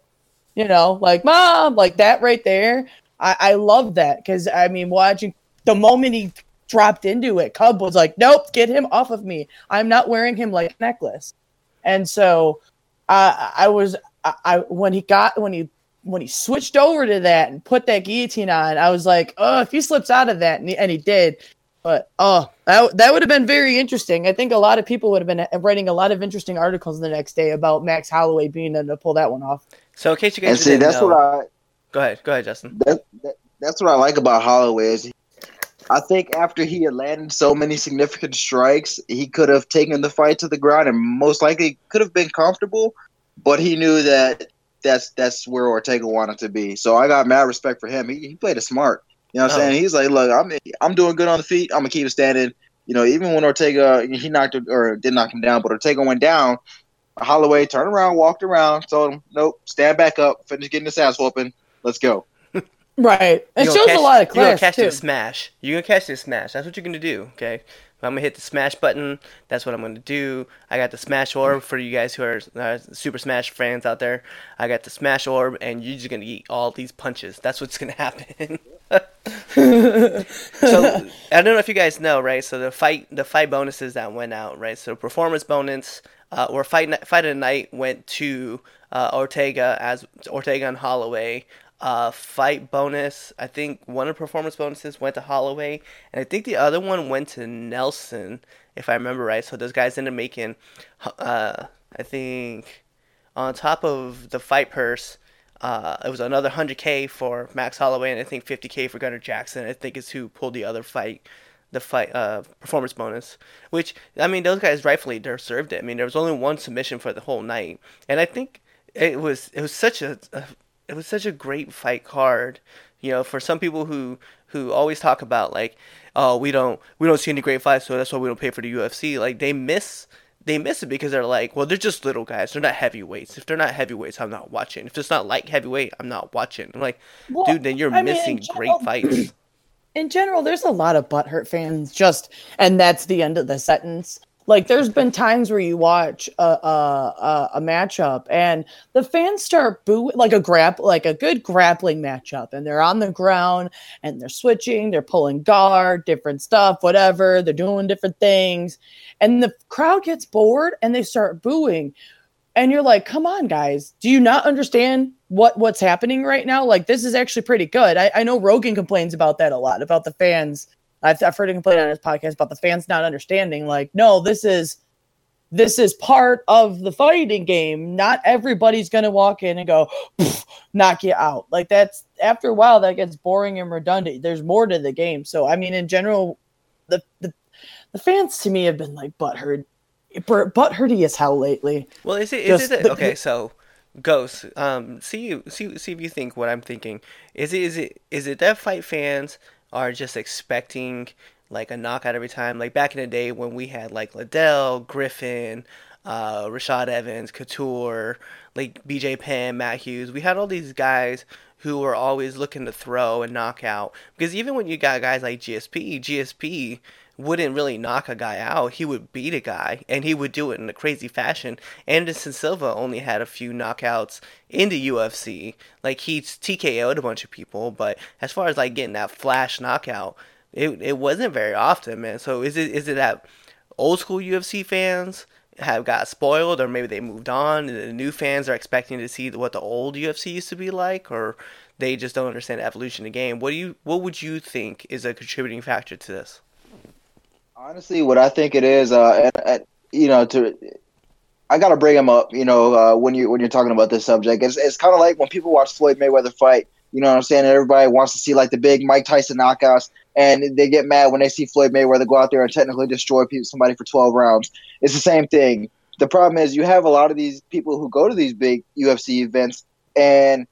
You know, like mom, like that right there. I, I love that because I mean, watching the moment he dropped into it, Cub was like, "Nope, get him off of me. I'm not wearing him like a necklace." And so, uh, I was I, I when he got when he when he switched over to that and put that guillotine on, I was like, oh, if he slips out of that, and he, and he did, but oh, that that would have been very interesting. I think a lot of people would have been writing a lot of interesting articles the next day about Max Holloway being able to pull that one off. so in case you And guys see, didn't that's know, what I go ahead, go ahead, Justin. that, that, that's what I like about Holloway is I think after he had landed so many significant strikes, he could have taken the fight to the ground and most likely could have been comfortable, but he knew that that's that's where Ortega wanted to be. So I got mad respect for him. He, he played it smart. You know what I'm oh. saying? He's like, look, I'm I'm doing good on the feet. I'm gonna keep standing. You know, even when Ortega he knocked or did knock him down, but Ortega went down. Holloway turned around, walked around, told him, "Nope, stand back up, finish getting this ass whooping. Let's go." Right. It shows catch, a lot of class. You're gonna catch too. the smash. You're gonna catch the smash. That's what you're gonna do. Okay. I'm gonna hit the smash button. That's what I'm gonna do. I got the smash orb for you guys who are uh, Super Smash fans out there. I got the smash orb, and you're just gonna eat all these punches. That's what's gonna [LAUGHS] happen. [LAUGHS] so I don't know if you guys know, right? So the fight, the fight bonuses that went out, right? So performance bonus uh, or fight fight of the night went to uh, Ortega as Ortega and Holloway uh, fight bonus. I think one of the performance bonuses went to Holloway, and I think the other one went to Nelson, if I remember right. So those guys ended up making, uh, I think, on top of the fight purse, uh, it was another 100k for Max Holloway, and I think 50k for Gunnar Jackson. I think is who pulled the other fight, the fight uh, performance bonus. Which I mean, those guys rightfully deserved it. I mean, there was only one submission for the whole night, and I think it was it was such a, a it was such a great fight card. You know, for some people who who always talk about like, oh, we don't we don't see any great fights, so that's why we don't pay for the UFC. Like they miss they miss it because they're like, well, they're just little guys. They're not heavyweights. If they're not heavyweights, I'm not watching. If it's not like heavyweight, I'm not watching. I'm like, well, dude, then you're I missing mean, general, great fights. [CLEARS THROAT] In general, there's a lot of butthurt fans. Just and that's the end of the sentence. Like there's been times where you watch a a, a matchup and the fans start booing like a grap like a good grappling matchup and they're on the ground and they're switching, they're pulling guard, different stuff, whatever, they're doing different things, and the crowd gets bored and they start booing. And you're like, come on, guys, do you not understand what what's happening right now? Like this is actually pretty good. I, I know Rogan complains about that a lot, about the fans I've, I've heard him complain on his podcast about the fans not understanding. Like, no, this is this is part of the fighting game. Not everybody's gonna walk in and go knock you out. Like that's after a while that gets boring and redundant. There's more to the game. So I mean, in general, the the, the fans to me have been like butthurt, but butthurty as hell lately. Well, is it is Just it the, okay? [LAUGHS] So. Ghost, um, see you see see if you think what I'm thinking. Is it is it is it that fight fans are just expecting like a knockout every time. Like back in the day when we had like Liddell, Griffin, uh, Rashad Evans, Couture, like BJ Penn, Matt Hughes. We had all these guys who were always looking to throw and knock out. Because even when you got guys like GSP, GSP wouldn't really knock a guy out. He would beat a guy, and he would do it in a crazy fashion. Anderson Silva only had a few knockouts in the UFC. Like he TKO'd a bunch of people, but as far as like getting that flash knockout, it it wasn't very often, man. So is it is it that old school UFC fans have got spoiled, or maybe they moved on, and the new fans are expecting to see what the old UFC used to be like, or they just don't understand the evolution of the game. What do you what would you think is a contributing factor to this? Honestly, what I think it is, uh, and, and you know, to I gotta bring him up. You know, uh, when you when you're talking about this subject, it's it's kind of like when people watch Floyd Mayweather fight. You know what I'm saying? Everybody wants to see like the big Mike Tyson knockouts, and they get mad when they see Floyd Mayweather go out there and technically destroy people, somebody for 12 rounds. It's the same thing. The problem is you have a lot of these people who go to these big UFC events, and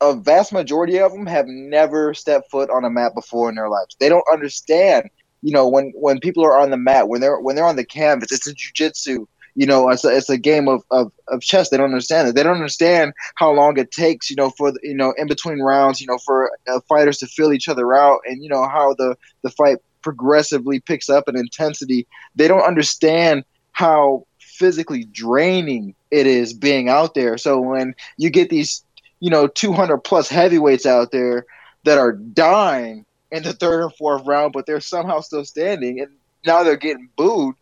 a vast majority of them have never stepped foot on a mat before in their lives. They don't understand you know when when people are on the mat when they're when they're on the canvas it's a jujitsu you know it's a, it's a game of, of, of chess. They don't understand it. They don't understand how long it takes you know for the, you know in between rounds you know for uh, fighters to fill each other out and you know how the the fight progressively picks up in intensity. They don't understand how physically draining it is being out there. So when you get these you know 200 plus heavyweights out there that are dying in the third and fourth round, but they're somehow still standing, and now they're getting booed.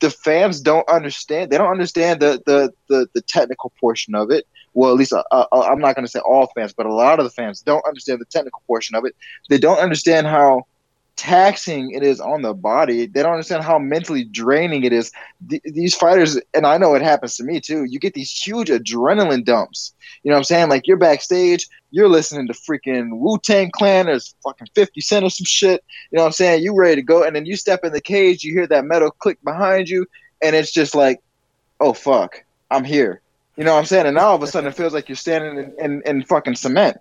The fans don't understand. They don't understand the the the, the technical portion of it. Well, at least uh, uh, I'm not going to say all fans, but a lot of the fans don't understand the technical portion of it. They don't understand how taxing it is on the body. They don't understand how mentally draining it is. Th- these fighters, and I know it happens to me too. You get these huge adrenaline dumps. You know what I'm saying? Like you're backstage, you're listening to freaking Wu Tang Clan, there's fucking 50 Cent or some shit. You know what I'm saying? You ready to go, and then you step in the cage, you hear that metal click behind you, and it's just like, oh fuck, I'm here. You know what I'm saying? And now all of a sudden it feels like you're standing in, in, in fucking cement.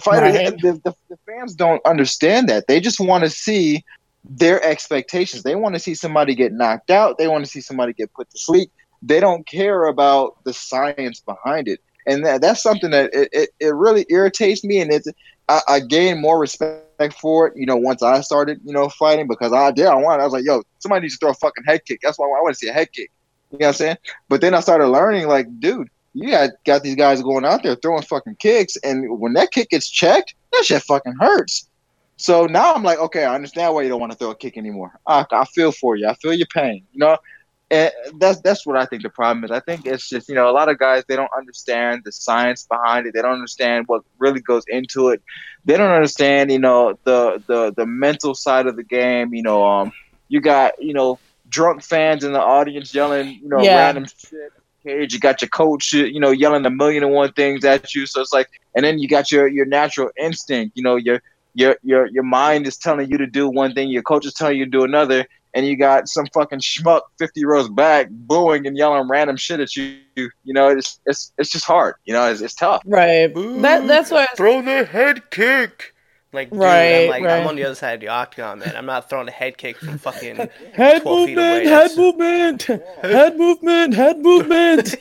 Fighter, Right. the, the, the fans don't understand that. They just want to see their expectations. They want to see somebody get knocked out. They want to see somebody get put to sleep. They don't care about the science behind it. And that, that's something that it, it, it really irritates me. And it's I, I gained more respect for it, you know, once I started, you know, fighting because I did. I wanted. I was like, yo, somebody needs to throw a fucking head kick. That's why I want to see a head kick. You know what I'm saying? But then I started learning, like, dude, you got got these guys going out there throwing fucking kicks, and when that kick gets checked, that shit fucking hurts. So now I'm like, okay, I understand why you don't want to throw a kick anymore. I, I feel for you. I feel your pain. You know, and that's that's what I think the problem is. I think it's just you know a lot of guys they don't understand the science behind it. They don't understand what really goes into it. They don't understand you know the the the mental side of the game. You know, um, you got you know drunk fans in the audience yelling you know Yeah. random shit. Cage, you got your coach, uh, you know, yelling a million and one things at you. So it's like, and then you got your your natural instinct. You know, your your your your mind is telling you to do one thing, your coach is telling you to do another, and you got some fucking schmuck fifty rows back booing and yelling random shit at you. You know, it's it's it's just hard. You know, it's, it's tough. Right. That that's why. Throw the head kick. Like, dude, Right, I'm like, right. I'm on the other side of the octagon, man. I'm not throwing a head kick from fucking. [LAUGHS] Head 12 feet away, movement, head that's- movement, head movement, head movement.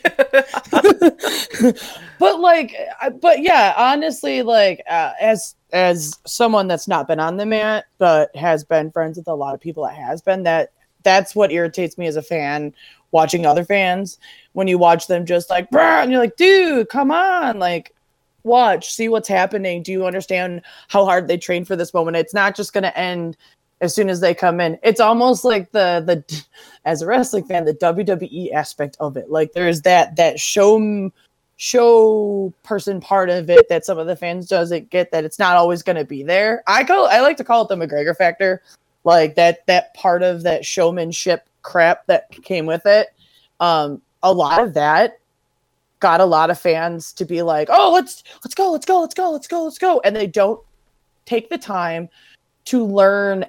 [LAUGHS] [LAUGHS] but like, but yeah, honestly, like uh, as as someone that's not been on the mat but has been friends with a lot of people that has been that that's what irritates me as a fan watching other fans when you watch them just like and you're like, dude, come on, like watch, see what's happening. Do you understand how hard they train for this moment? It's not just going to end as soon as they come in. It's almost like the the [LAUGHS] as a wrestling fan, the WWE aspect of it. Like there's that that show show person part of it that some of the fans doesn't get that it's not always going to be there. I call I like to call it the McGregor factor, like that that part of that showmanship crap that came with it. Um, a lot of that got a lot of fans to be like, "Oh, let's let's go, let's go, let's go, let's go, let's go," and they don't take the time to learn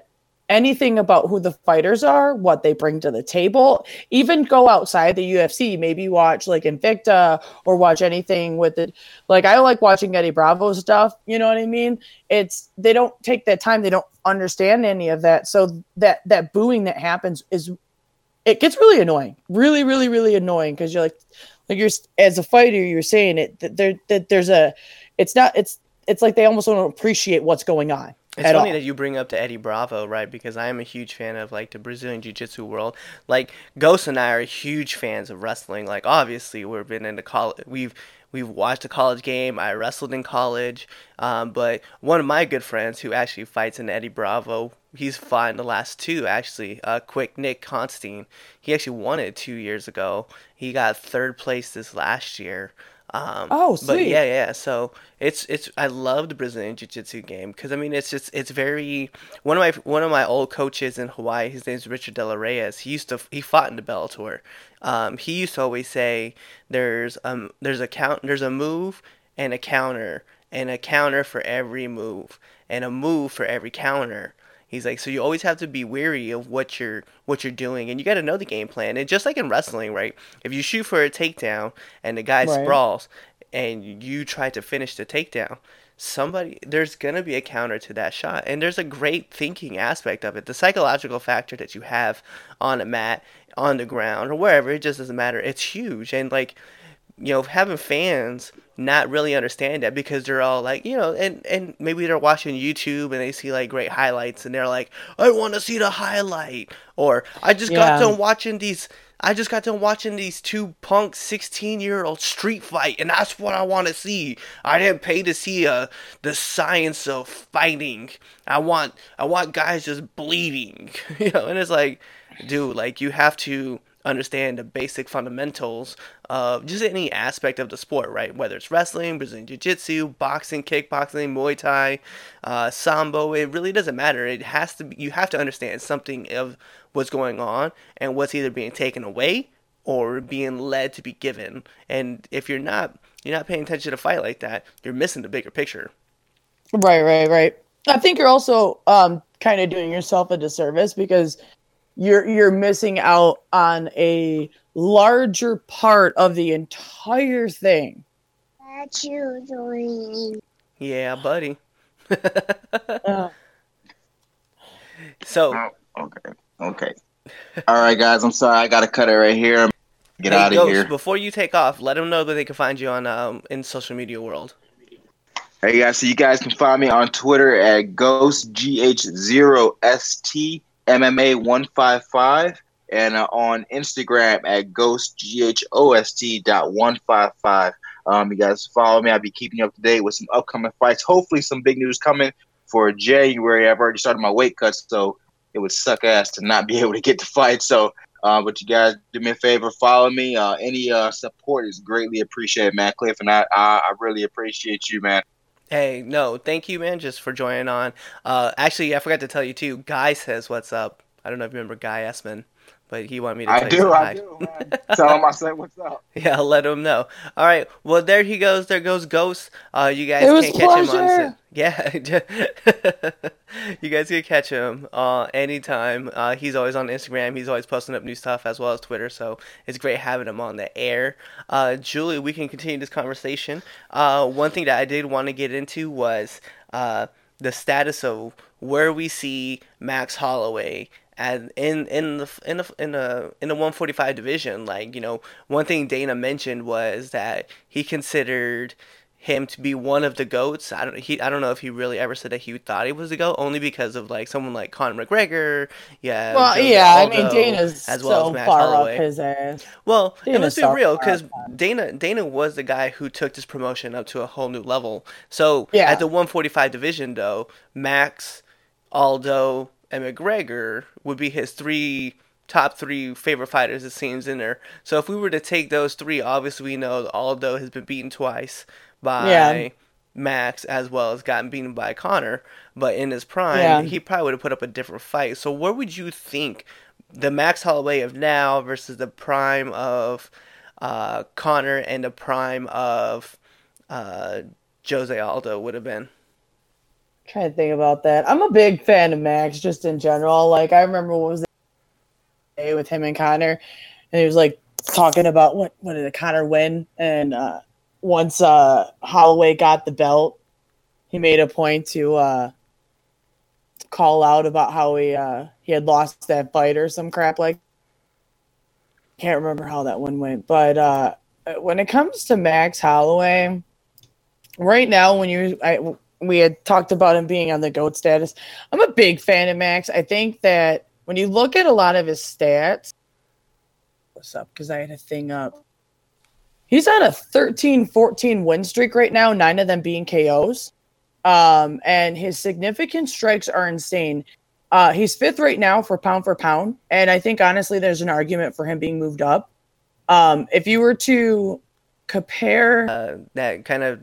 anything about who the fighters are, what they bring to the table, even go outside the UFC, maybe watch like Invicta or watch anything with it. Like I like watching Eddie Bravo stuff, you know what I mean? It's they don't take that time, they don't understand any of that. So that that booing that happens is it gets really annoying. Really, really, really annoying because you're like like you're as a fighter, you're saying it that there that there's a it's not it's it's like they almost don't appreciate what's going on. It's funny all. that you bring up the Eddie Bravo, right? Because I am a huge fan of like the Brazilian Jiu-Jitsu world. Like Ghost and I are huge fans of wrestling. Like obviously we've been into college. We've we've watched a college game. I wrestled in college. Um, but one of my good friends who actually fights in Eddie Bravo, he's fought in the last two actually. Uh, quick Nick Constantine. He actually won it two years ago. He got third place this last year. Um, Oh, but yeah, yeah. So it's it's I love the Brazilian Jiu Jitsu game because I mean it's just it's very one of my one of my old coaches in Hawaii. His name's Richard De La Reyes. He used to he fought in the Bellator. Um, he used to always say there's um there's a count there's a move and a counter and a counter for every move and a move for every counter. He's like, so you always have to be wary of what you're what you're doing, and you got to know the game plan. And just like in wrestling, right? If you shoot for a takedown and the guy Right. sprawls, and you try to finish the takedown, somebody there's gonna be a counter to that shot, and there's a great thinking aspect of it. The psychological factor that you have on a mat, on the ground, or wherever, it just doesn't matter. It's huge, and like you know, having fans not really understand that because they're all like, you know, and and maybe they're watching YouTube and they see like great highlights and they're like, I want to see the highlight, or I just got done watching these. I just got done watching these two punk sixteen year old street fight, and that's what I want to see. I didn't pay to see uh the science of fighting. I want I want guys just bleeding, [LAUGHS] you know. And it's like, dude, like you have to understand the basic fundamentals of just any aspect of the sport, right? Whether it's wrestling, Brazilian Jiu Jitsu, boxing, kickboxing, Muay Thai, uh, Sambo, it really doesn't matter. It has to be, you have to understand something of what's going on and what's either being taken away or being led to be given. And if you're not, you're not paying attention to fight like that, you're missing the bigger picture. Right, right, right. I think you're also um, kind of doing yourself a disservice because you're you're missing out on a larger part of the entire thing. What you doing? Yeah, buddy. Uh, [LAUGHS] so Oh, okay. Okay. All right, guys. I'm sorry. I gotta cut it right here. Get hey, out of Ghost, here. before you take off, let them know that they can find you on um in social media world. Hey guys, so you guys can find me on Twitter at ghostgh0st MMA155 and uh, on Instagram at ghostghost.155. Um, you guys follow me. I'll be keeping you up to date with some upcoming fights. Hopefully, some big news coming for January. I've already started my weight cuts, so it would suck ass to not be [LAUGHS] able to get to fight. So, uh, but you guys do me a favor, follow me. Uh, any uh, support is greatly appreciated, man. Cliff, and I, I, I really appreciate you, man. Hey, no, thank you, man, just for joining on. Uh, actually, I forgot to tell you too. Guy says, "What's up?" I don't know if you remember Guy Essman, but he wanted me to. I tell do, say I hi. do. [LAUGHS] Tell him I said what's up. [LAUGHS] Yeah, I'll let him know. All right. Well, there he goes. There goes Ghost. Uh, you guys It was can catch him on. pleasure. [LAUGHS] Yeah, you guys can catch him uh, anytime. Uh, he's always on Instagram. He's always posting up new stuff as well as Twitter. So it's great having him on the air. Uh, Julie, we can continue this conversation. Uh, one thing that I did want to get into was uh, the status of where we see Max Holloway and in in the in the in the in the 145 division. Like you know, one thing Dana mentioned was that he considered him to be one of the goats. I don't he I don't know if he really ever said that he thought he was the goat, only because of like someone like Conor McGregor. Yeah. well, Jose yeah, I mean Aldo, Dana's as well so as Max far Holloway. up his ass. Well, and let's be so real, because. Dana Dana was the guy who took this promotion up to a whole new level. So Yeah. at the 145 division, though, Max, Aldo, and McGregor would be his three top three favorite fighters. It seems in there. So if we were to take those three, obviously we know that Aldo has been beaten twice by. Yeah. Max as well as gotten beaten by Conor, but in his prime, Yeah. he probably would have put up a different fight. So, where would you think the Max Holloway of now versus the prime of uh, Conor and the prime of uh, Jose Aldo would have been? Trying to think about that. I'm a big fan of Max just in general. Like I remember what was the day with him and Conor, and he was like talking about what what did Conor win? And uh, once uh, Holloway got the belt, he made a point to uh, call out about how he uh, he had lost that fight or some crap like. Can't remember how that one went, but uh, when it comes to Max Holloway, right now when you I, we had talked about him being on the goat status. I'm a big fan of Max. I think that when you look at a lot of his stats, what's up? Because I had a thing up. He's on a 13 14 win streak right now, nine of them being KOs. Um, and his significant strikes are insane. Uh, he's fifth right now for pound for pound. And I think honestly, there's an argument for him being moved up. Um, if you were to compare Uh, that kind of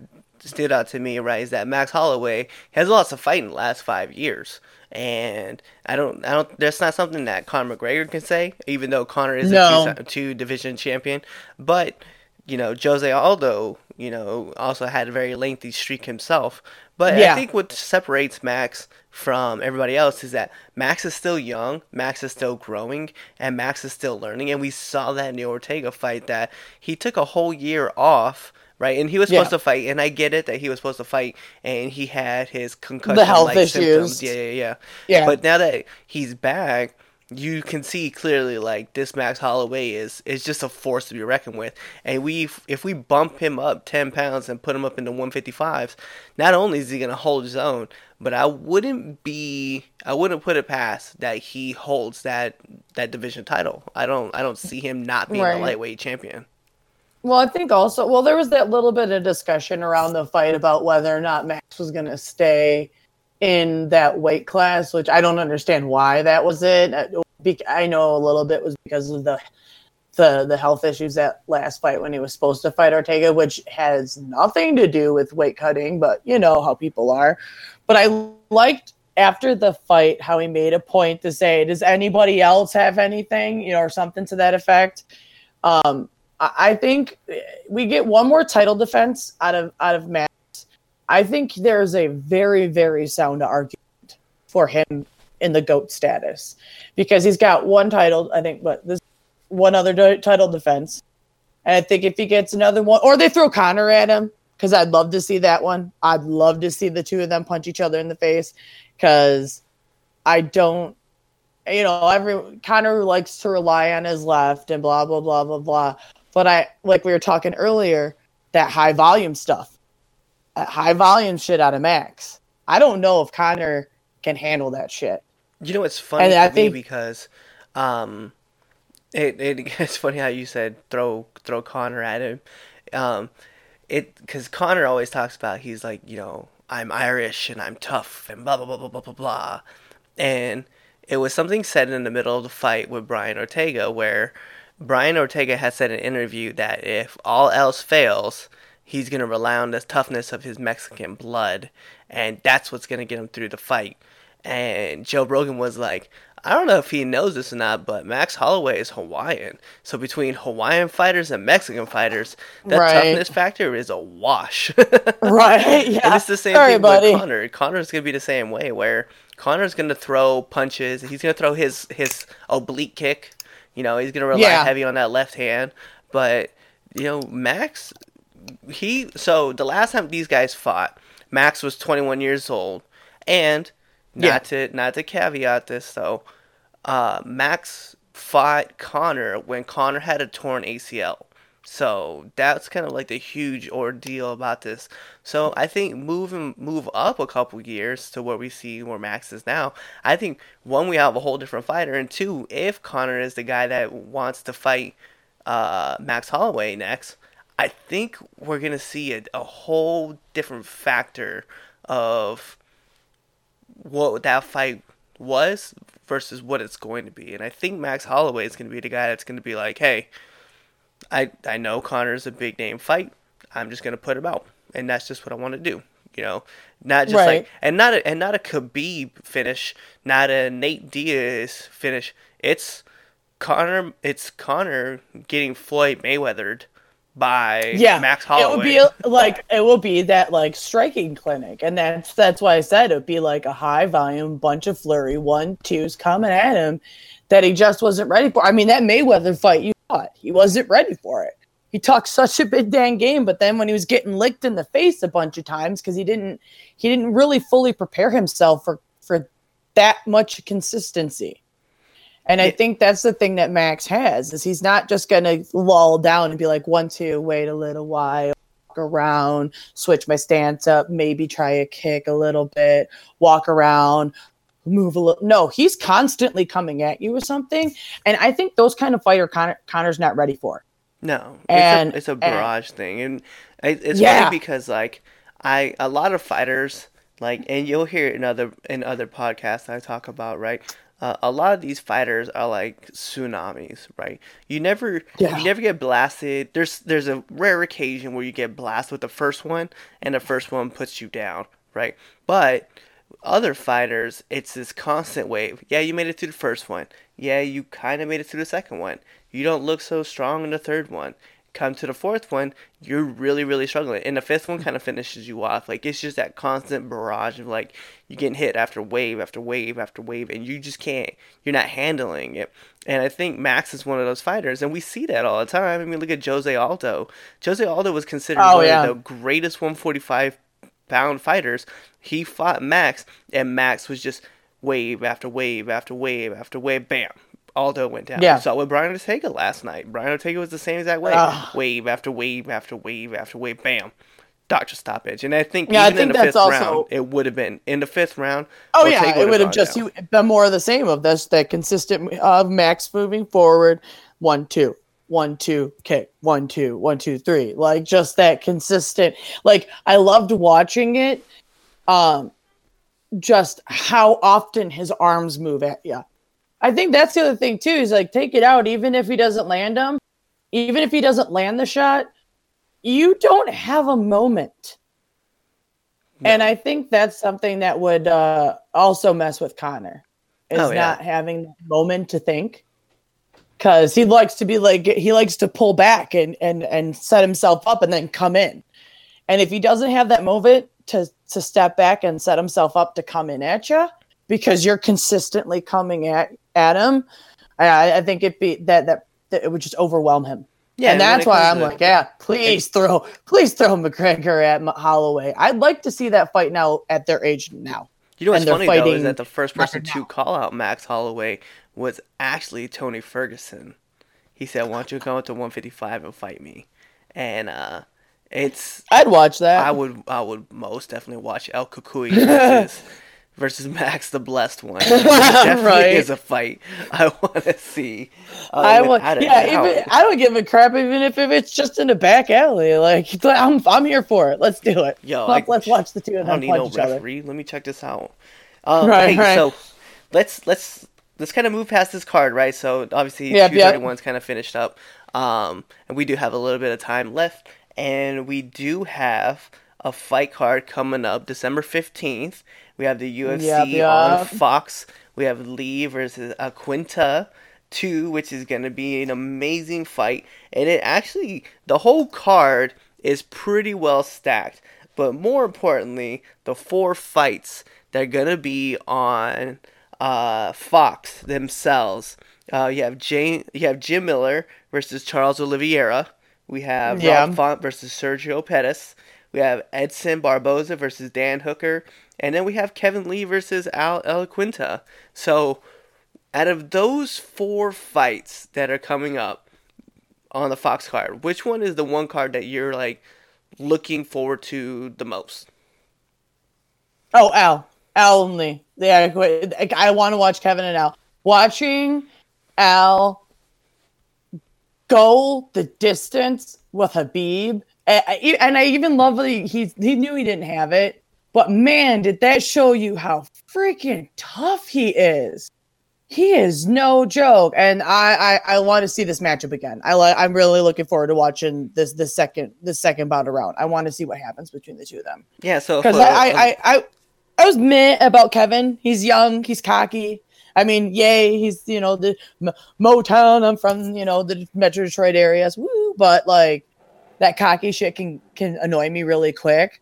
stood out to me, right? Is that Max Holloway has lots of fight in the last five years, and I don't, I don't. That's not something that Conor McGregor can say, even though Conor is No. a two, two division champion. But you know, Jose Aldo, you know, also had a very lengthy streak himself. But I think what separates Max from everybody else is that Max is still young, Max is still growing, and Max is still learning. And we saw that in the Ortega fight that he took a whole year off, right? And he was supposed Yeah. to fight, and I get it that he was supposed to fight, and he had his concussion The health issues. symptoms. Yeah, yeah, yeah. Yeah. But now that he's back, you can see clearly like this Max Holloway is is just a force to be reckoned with. And we if we bump him up ten pounds and put him up into one fifty fives, not only is he gonna hold his own, but I wouldn't be I wouldn't put it past that he holds that that division title. I don't I don't see him not being Right. a lightweight champion. Well, I think also, well, there was that little bit of discussion around the fight about whether or not Max was going to stay in that weight class, which I don't understand why that was it. I- I know a little bit was because of the the the health issues that last fight when he was supposed to fight Ortega, which has nothing to do with weight cutting, but you know how people are. But I liked after the fight how he made a point to say, "Does anybody else have anything?" You know, or something to that effect. Um, I think eh, we get one more title defense out of out of Max. I think there's a very very sound argument for him in the goat status because he's got one title. I think, but this one other do- title defense. And I think if he gets another one, or they throw Conor at him, because I'd love to see that one. I'd love to see the two of them punch each other in the face because I don't, you know, every Conor likes to rely on his left and blah blah blah blah blah. But I like we were talking earlier that high volume stuff, that high volume shit out of Max. I don't know if Conor can handle that shit. You know, it's funny And to I me think- because, um, it, it [LAUGHS] it's funny how you said throw throw Conor at him, um, it because Conor always talks about he's like you know I'm Irish and I'm tough and blah blah blah blah blah blah blah, and it was something said in the middle of the fight with Brian Ortega where Brian Ortega had said in an interview that if all else fails, he's gonna rely on the toughness of his Mexican blood, and that's what's gonna get him through the fight. And Joe Rogan was like, I don't know if he knows this or not, but Max Holloway is Hawaiian. So between Hawaiian fighters and Mexican fighters, that Right. toughness factor is a wash. [LAUGHS] Right? Yeah. And it's the same Sorry, thing buddy. with Conor. Conor's gonna be the same way, where Conor's gonna throw punches. He's gonna throw his his oblique kick. You know, he's gonna rely Yeah. heavy on that left hand. But you know, Max, he so the last time these guys fought, Max was 21 years old, and not to not to caveat this though, uh, Max fought Conor when Conor had a torn ACL. So that's kind of like the huge ordeal about this. So I think move and move up a couple years to where we see where Max is now. I think one we have a whole different fighter, and two, if Conor is the guy that wants to fight uh, Max Holloway next, I think we're gonna see a, a whole different factor of what that fight was versus what it's going to be. And I think Max Holloway is to be the guy that's to be like, hey, I I know Conor's a big name fight. I'm just going to put him out, and that's just what I want to do. You know, not just Right. like and not a, and not a Khabib finish, not a Nate Diaz finish. It's Conor. It's Conor getting Floyd Mayweathered by yeah, Max Holloway. It would be like it will be that like striking clinic, and that's that's why I said it would be like a high volume bunch of flurry one twos coming at him that he just wasn't ready for. I mean, that Mayweather fight, you he wasn't ready for it. He talked such a big dang game, but then when he was getting licked in the face a bunch of times because he didn't he didn't really fully prepare himself for for that much consistency. And I think that's the thing that Max has is he's not just gonna lull down and be like one two, wait a little while, walk around, switch my stance up, maybe try a kick a little bit, walk around, move a little. No, he's constantly coming at you with something, and I think those kind of fighter Conor, Conor's not ready for. No, And- it's a, it's a and- barrage thing, and it's Yeah. funny because like I a lot of fighters like, and you'll hear it in other in other podcasts I talk about right. Uh, a lot of these fighters are like tsunamis, right? You never Yeah. you never get blasted. There's there's a rare occasion where you get blasted with the first one, and the first one puts you down, right? But other fighters, it's this constant wave. Yeah, you made it through the first one. Yeah, you kind of made it through the second one. You don't look so strong in the third one. Come to the fourth one, you're really, really struggling. And the fifth one kind of finishes you off. Like, it's just that constant barrage of, like, you're getting hit after wave after wave after wave, and you just can't, you're not handling it. And I think Max is one of those fighters, and we see that all the time. I mean, look at Jose Aldo. Jose Aldo was considered Oh, one yeah. of the greatest 145 pound fighters. He fought Max, and Max was just wave after wave after wave after wave. Bam. Aldo went down. Yeah. We saw it with Brian Ortega last night. Brian Ortega was the same exact way. Ah. Wave after wave after wave after wave. Bam. Doctor stoppage. And I think Yeah, I even in the that's fifth also- round, it would have been in the fifth round. Oh Ortega yeah, it would have just down. been more of the same of this that consistent of Max moving forward, one two, one two, kick, one two, one two three, like just that consistent. Like I loved watching it, um, just how often his arms move at you. I think that's the other thing too. Is like take it out, even if he doesn't land them, even if he doesn't land the shot, you don't have a moment. And I think that's something that would uh, also mess with Conor is Oh, yeah. not having that moment to think. Cause he likes to be like he likes to pull back and and and set himself up and then come in. And if he doesn't have that moment to to step back and set himself up to come in at you, because you're consistently coming at at him. I, I think it be that, that that it would just overwhelm him. Yeah, and that's why I'm to- like, yeah, please throw, please throw McGregor at Holloway. I'd like to see that fight now at their age now. You know what's funny though is that the first person to call out Max Holloway was actually Tony Ferguson. He said, "Why don't you come out to 155 and fight me?" And uh, it's I'd watch that. I would I would most definitely watch El Cucuy versus [LAUGHS] versus [LAUGHS] Max the Blessed One. It [LAUGHS] definitely Right. is a fight [LAUGHS] I want to see. Uh, I would, yeah. Even, I don't give a crap even if, if it's just in a back alley. Like I'm, I'm here for it. Let's do it. Yo, Let's, I- let's watch the two I of don't them need no punch each other. referee. Let me check this out. Um, Right, hey, right. so let's let's let's kind of move past this card, right? So obviously, Yep, two thirty one's kind of finished up, um, and we do have a little bit of time left, and we do have a fight card coming up December fifteenth. We have the UFC Yep, on. Fox. We have Lee versus Iaquinta. Two, which is going to be an amazing fight, and it actually the whole card is pretty well stacked. But more importantly, the four fights that are gonna be on uh, Fox themselves. Uh, you have Jane, you have Jim Miller versus Charles Oliveira. We have Yeah. Rob Font versus Sergio Pettis. We have Edson Barboza versus Dan Hooker, and then we have Kevin Lee versus Al Iaquinta. So, out of those four fights that are coming up on the Fox card, which one is the one card that you're like looking forward to the most? Oh, Al, Al only. Yeah, I, want to watch Kevin and Al. Watching Al go the distance with Habib, and I, even love that he he knew he didn't have it, but man, did that show you how freaking tough he is. He is no joke, and I I, I want to see this matchup again. I like. I'm really looking forward to watching this this second this second bout around. I want to see what happens between the two of them Yeah, so because I, I, I, I, I was meh about Kevin. He's young. He's cocky. I mean, yay, he's you know the M- Motown. I'm from you know the Metro Detroit areas. Woo! But like that cocky shit can can annoy me really quick.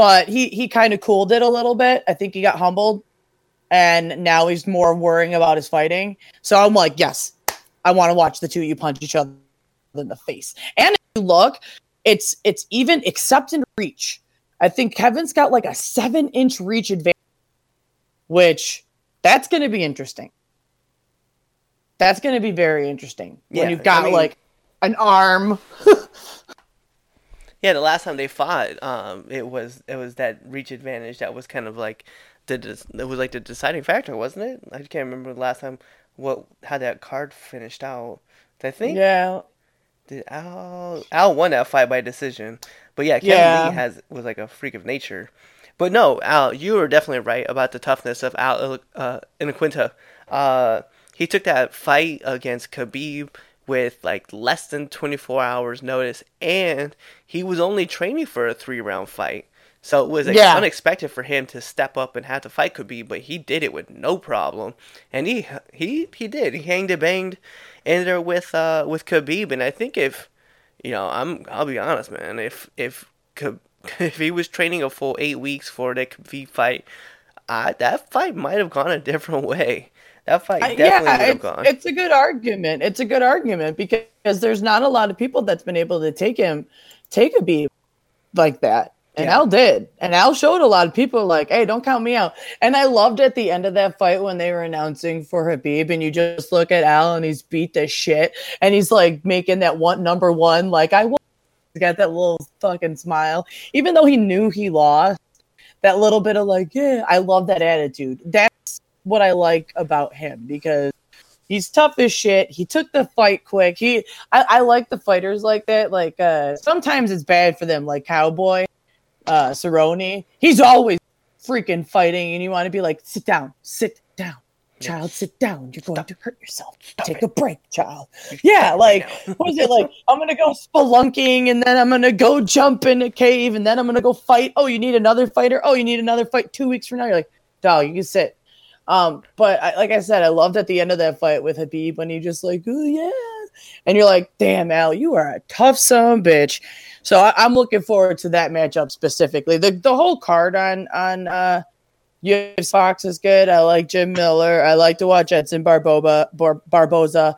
But he he kind of cooled it a little bit. I think he got humbled, and now he's more worrying about his fighting. So I'm like, yes, I want to watch the two of you punch each other in the face. And if you look, it's it's even except in reach. I think Kevin's got like a seven inch reach advantage, which that's going to be interesting. That's going to be very interesting Yeah, when you've got I mean- like an arm. [LAUGHS] Yeah, the last time they fought, um, it was it was that reach advantage that was kind of like the it was like the deciding factor, wasn't it? I can't remember the last time what how that card finished out. I think Yeah, did Al Al won that fight by decision, but yeah, Kevin Yeah. Lee has was like a freak of nature. But no, Al, you were definitely right about the toughness of Al uh, Iaquinta. Uh, he took that fight against Khabib with like less than 24 hours notice, and he was only training for a three round fight. So it was like, Yeah. unexpected for him to step up and have to fight Khabib, but he did it with no problem, and he he he did. He hanged and banged in there with uh with Khabib, and I think if you know, I'm I'll be honest, man. If if [LAUGHS] if he was training a full eight weeks for that Khabib fight, I, that fight might have gone a [LAUGHS] different way. That fight I- definitely yeah, would have it's, gone. it's a good argument. It's a good argument because there's not a lot of people that's been able to take him, take a beat like that. And Yeah. Al did. And Al showed a lot of people like, hey, don't count me out. And I loved at the end of that fight when they were announcing for Habib, and you just look at Al and he's beat the shit. And he's like making that one number one, like I won. He's got that little fucking smile. Even though he knew he lost, that little bit of like, yeah, I love that attitude. That's what I like about him because he's tough as shit. He took the fight quick. He I, I like the fighters like that. Like uh sometimes it's bad for them, like Cowboy, uh Cerrone. He's always freaking fighting, and you want to be like, sit down, sit down. Child, sit down. You're going to hurt yourself. Take a break, child. Yeah, like what is it like? I'm gonna go spelunking, and then I'm gonna go jump in a cave, and then I'm gonna go fight. Oh, you need another fighter. Oh, you need another fight two weeks from now. You're like, dog, you can sit. Um, but I, like I said, I loved at the end of that fight with Habib when he just like, oh yeah, and you're like, damn, Al, you are a tough son bitch. So I, I'm looking forward to that matchup specifically. The the whole card on on uh UFC Fox is good. I like Jim Miller. I like to watch Edson Barboba, Bar- Barboza.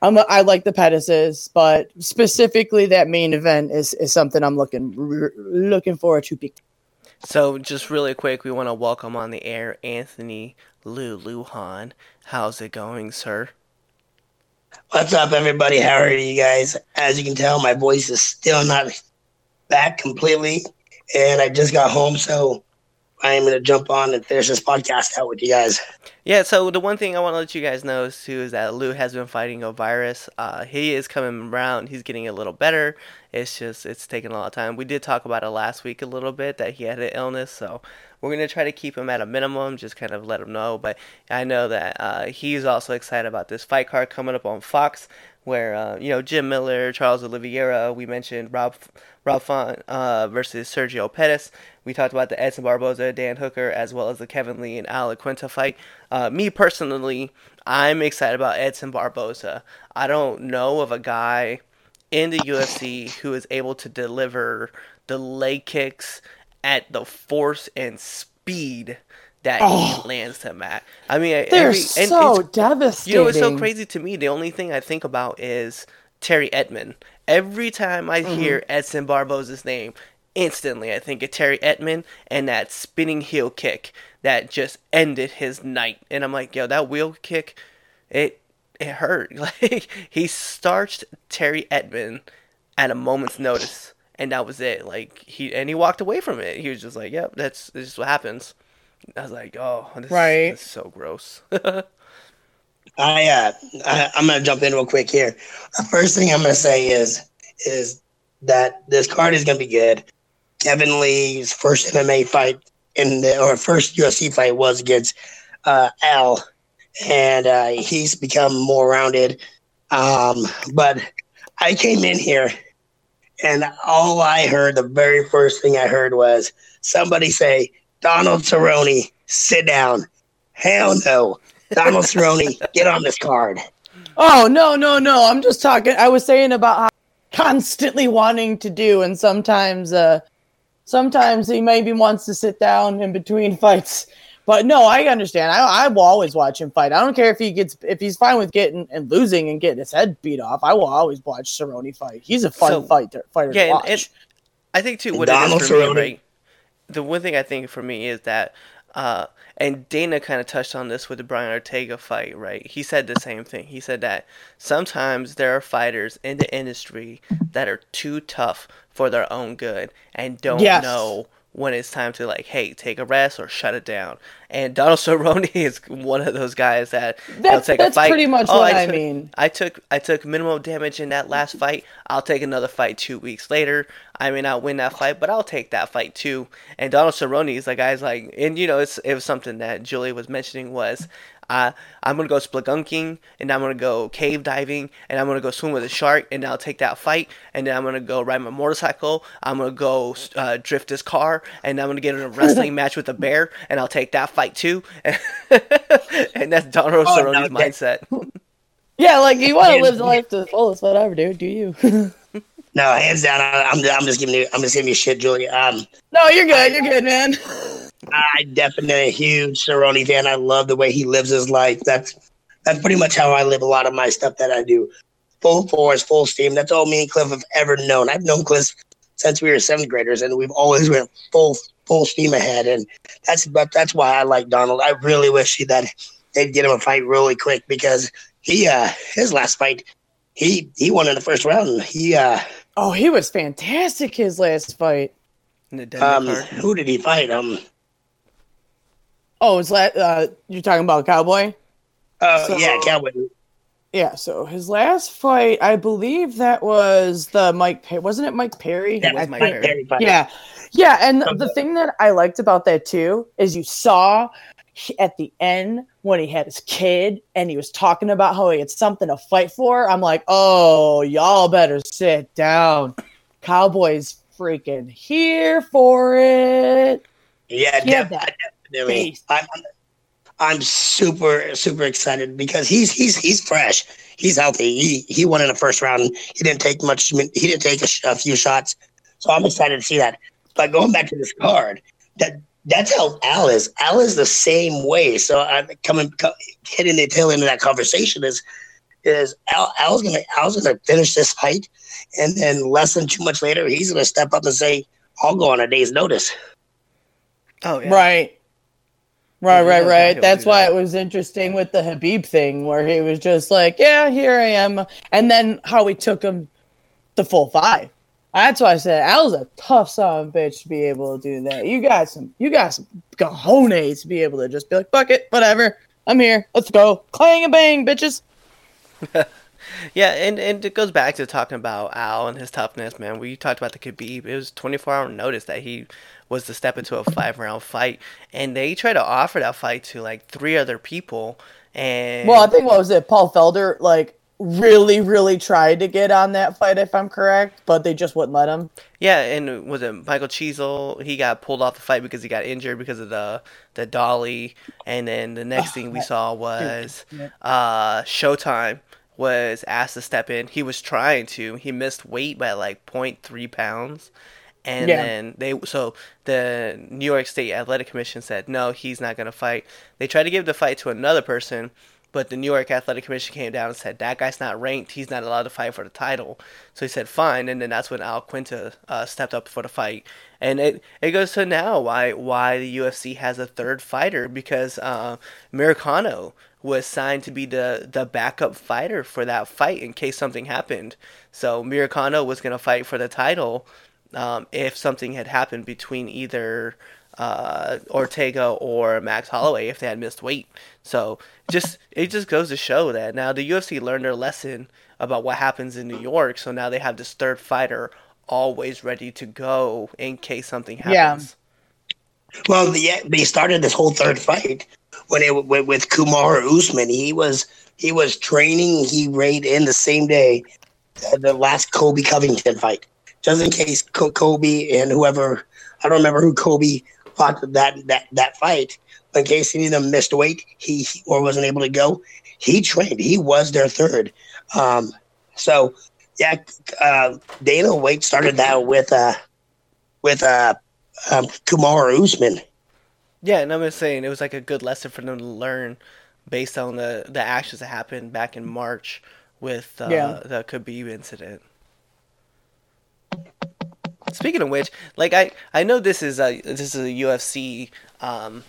I'm a, I like the Pettises, but specifically that main event is, is something I'm looking r- looking forward to. Big So, just really quick, we want to welcome on the air Anthony Lu Luhan. How's it going, sir? What's up, everybody? How are you guys? As you can tell, my voice is still not back completely, and I just got home, so I am going to jump on and finish this podcast out with you guys. Yeah, so the one thing I want to let you guys know is too is that Lou has been fighting a virus. Uh, he is coming around. He's getting a little better. It's just it's taking a lot of time. We did talk about it last week a little bit that he had an illness, so we're gonna try to keep him at a minimum, just kind of let him know. But I know that uh, he's also excited about this fight card coming up on Fox, where uh, you know Jim Miller, Charles Oliveira. We mentioned Rob Rob Font uh, versus Sergio Pettis. We talked about the Edson Barboza, Dan Hooker, as well as the Kevin Lee and Al Iaquinta fight. Uh, me personally, I'm excited about Edson Barboza. I don't know of a guy in the UFC who is able to deliver the leg kicks at the force and speed that Oh. he lands them at. I mean, They're every, and so it's- devastating. you know what's so crazy to me? The only thing I think about is Terry Etim. Every time I Mm-hmm. hear Edson Barboza's name, instantly I think of Terry Etim and that spinning heel kick that just ended his night. And I'm like, yo, that wheel kick, it it hurt. [LAUGHS] Like he starched Terry Etim at a moment's notice, and that was it. Like he and he walked away from it. He was just like, yep, that's this is what happens. I was like, oh, this, Right. this is so gross. [LAUGHS] I, uh, I I'm going to jump in real quick here. The first thing I'm to say is is that this card is to be good. Kevin Lee's first MMA fight in the or first UFC fight was against uh, Al, and uh, he's become more rounded. Um, but I came in here, and all I heard, the very first thing I heard was somebody say, "Donald Cerrone, sit down." Hell no, Donald Cerrone, get on this card. Oh no, no, no! I'm just talking. I was saying about how constantly wanting to do, and sometimes, uh, sometimes he maybe wants to sit down in between [LAUGHS] fights. But no, I understand. I, I will always watch him fight. I don't care if he gets if he's fine with getting and losing and getting his head beat off. I will always watch Cerrone fight. He's a fun So- fighter. Fighter Yeah, to watch. and- I think too. What Donald it is for me, Cerrone. right? The one thing I think for me is that, uh, and Dana kind of touched on this with the Brian Ortega fight, right? He said the same thing. He said that sometimes there are fighters in the industry that are too tough for their own good and don't Yes. know when it's time to like, hey, take a rest or shut it down. And Donald [LAUGHS] Cerrone is one of those guys that That's- take that's a fight. pretty much "Oh, what I took- mean." I took I took minimum damage in that last fight. I'll take another fight two weeks later. I may not win that fight, but I'll take that fight too. And Donald Cerrone is like guys like, and you know, it's it was something that Julie was mentioning was. Uh, I'm gonna go spelunking, and I'm gonna go cave diving, and I'm gonna go swim with a shark, and I'll take that fight, and then I'm gonna go ride my motorcycle. I'm gonna go uh, drift this car, and I'm gonna get in a wrestling match with a bear, and I'll take that fight too. [LAUGHS] and that's Donald Oh, Cerrone's that- mindset. [LAUGHS] yeah, like you want to live the life to the fullest, whatever, dude. Do you? [LAUGHS] No, hands down, I, I'm I'm just giving you I'm just giving you shit, Julia. Um, no, you're good. You're good, man. I definitely a huge Cerrone fan. I love the way he lives his life. That's that's pretty much how I live a lot of my stuff that I do. Full force, full steam. That's all me and Cliff have ever known. I've known Cliff since we were seventh graders, and we've always went full full steam ahead. And that's but that's why I like Donald. I really wish he, that they'd get him a fight really quick because he uh his last fight he he won in the first round. He uh Oh, he was fantastic his last fight. In the um who did he fight? Um Oh, is that uh, you're talking about Cowboy? oh So- yeah, Cowboy. Yeah. So his last fight, I believe that was the Mike. Per- wasn't it Mike Perry? That was I Mike Perry. Perry. Yeah, yeah. And the, the thing that I liked about that too is you saw at the end when he had his kid and he was talking about how he had something to fight for. I'm like, oh, y'all better sit down. Cowboys freaking here for it. Yeah, def- definitely. face. I'm, I'm super super excited because he's he's he's fresh. He's healthy. He he won in the first round. He didn't take much. He didn't take a, sh- a few shots. So I'm excited to see that. But going back to this card, that that's how Al is. Al is the same way. So I'm coming co- hitting the tail end of that conversation is is Al, Al's gonna Al's gonna finish this fight, and then less than two months later, he's gonna step up and say, "I'll go on a day's notice." Oh yeah. Right. Right, right, right. That's why that. it was interesting with the Habib thing, where he was just like, "Yeah, here I am," and then how he took him the full five. That's why I said Al's a tough son of a bitch to be able to do that. You got some, you got some cojones to be able to just be like, "Fuck it, whatever, I'm here, let's go, clang and bang, bitches." [LAUGHS] Yeah, and, and it goes back to talking about Al and his toughness, man. We talked about the Khabib. It was 24 hour notice that he was to step into a five round fight, and they tried to offer that fight to like three other people. And Well, I think what was it? Paul Felder like really, really tried to get on that fight, if I'm correct, but they just wouldn't let him. Yeah, and was it Michael Chiesa? He got pulled off the fight because he got injured because of the the dolly. And then the next thing we saw was Yeah. uh, Showtime was asked to step in. He was trying to. He missed weight by like 0.3 pounds. And Yeah. then they so the New York State Athletic Commission said no, he's not going to fight. They tried to give the fight to another person, but the New York Athletic Commission came down and said that guy's not ranked. He's not allowed to fight for the title. So he said fine, and then that's when Al Iaquinta uh, stepped up for the fight. And it, it goes to now why why the UFC has a third fighter because uh, Americano was signed to be the, the backup fighter for that fight in case something happened. So Miracano was going to fight for the title um, if something had happened between either uh, Ortega or Max Holloway if they had missed weight. So just it just goes to show that now the UFC learned their lesson about what happens in New York. So now they have this third fighter always ready to go in case something happens. Yeah. happens. Well, the, they started this whole third fight when it with, with Kamaru Usman. He was he was training. He weighed in the same day uh, the last Colby Covington fight, just in case Co- Colby and whoever I don't remember who Colby fought that that that fight. But in case any of them missed weight, he he- or wasn't able to go, he trained. He was their third. Um, so yeah, uh, Dana White started that with uh with uh um, Kamaru Usman. Yeah, and I'm just saying it was like a good lesson for them to learn based on the the actions that happened back in March with uh, Yeah. the Khabib incident. Speaking of which, like I I know this is a this is a UFC um,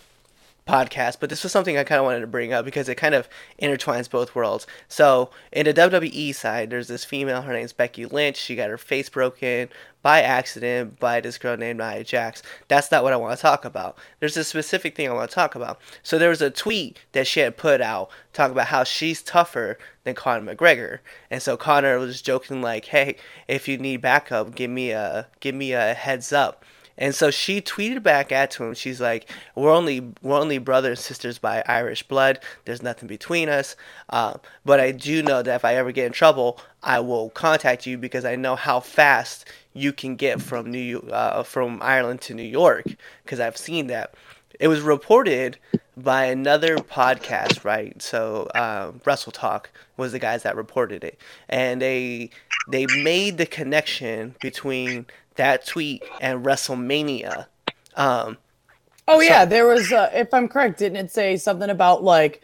podcast, but this was something I kind of wanted to bring up because it kind of intertwines both worlds. So, in the WWE side, there's this female, her name's Becky Lynch. She got her face broken by accident by this girl named Nia Jax. That's not what I want to talk about. There's a specific thing I want to talk about. So, there was a tweet that she had put out talking about how she's tougher than Conor McGregor. And so Conor was joking like, "Hey, if you need backup, give me a give me a heads up." And so she tweeted back at to him. She's like, "We're only we're only brothers and sisters by Irish blood. There's nothing between us. Uh, but I do know that if I ever get in trouble, I will contact you because I know how fast you can get from New uh, from Ireland to New York because I've seen that." It was reported by another podcast, right? So uh, Wrestle Talk was the guys that reported it, and they they made the connection between that tweet and WrestleMania. Um, Oh So- yeah, there was. Uh, if I'm correct, didn't it say something about like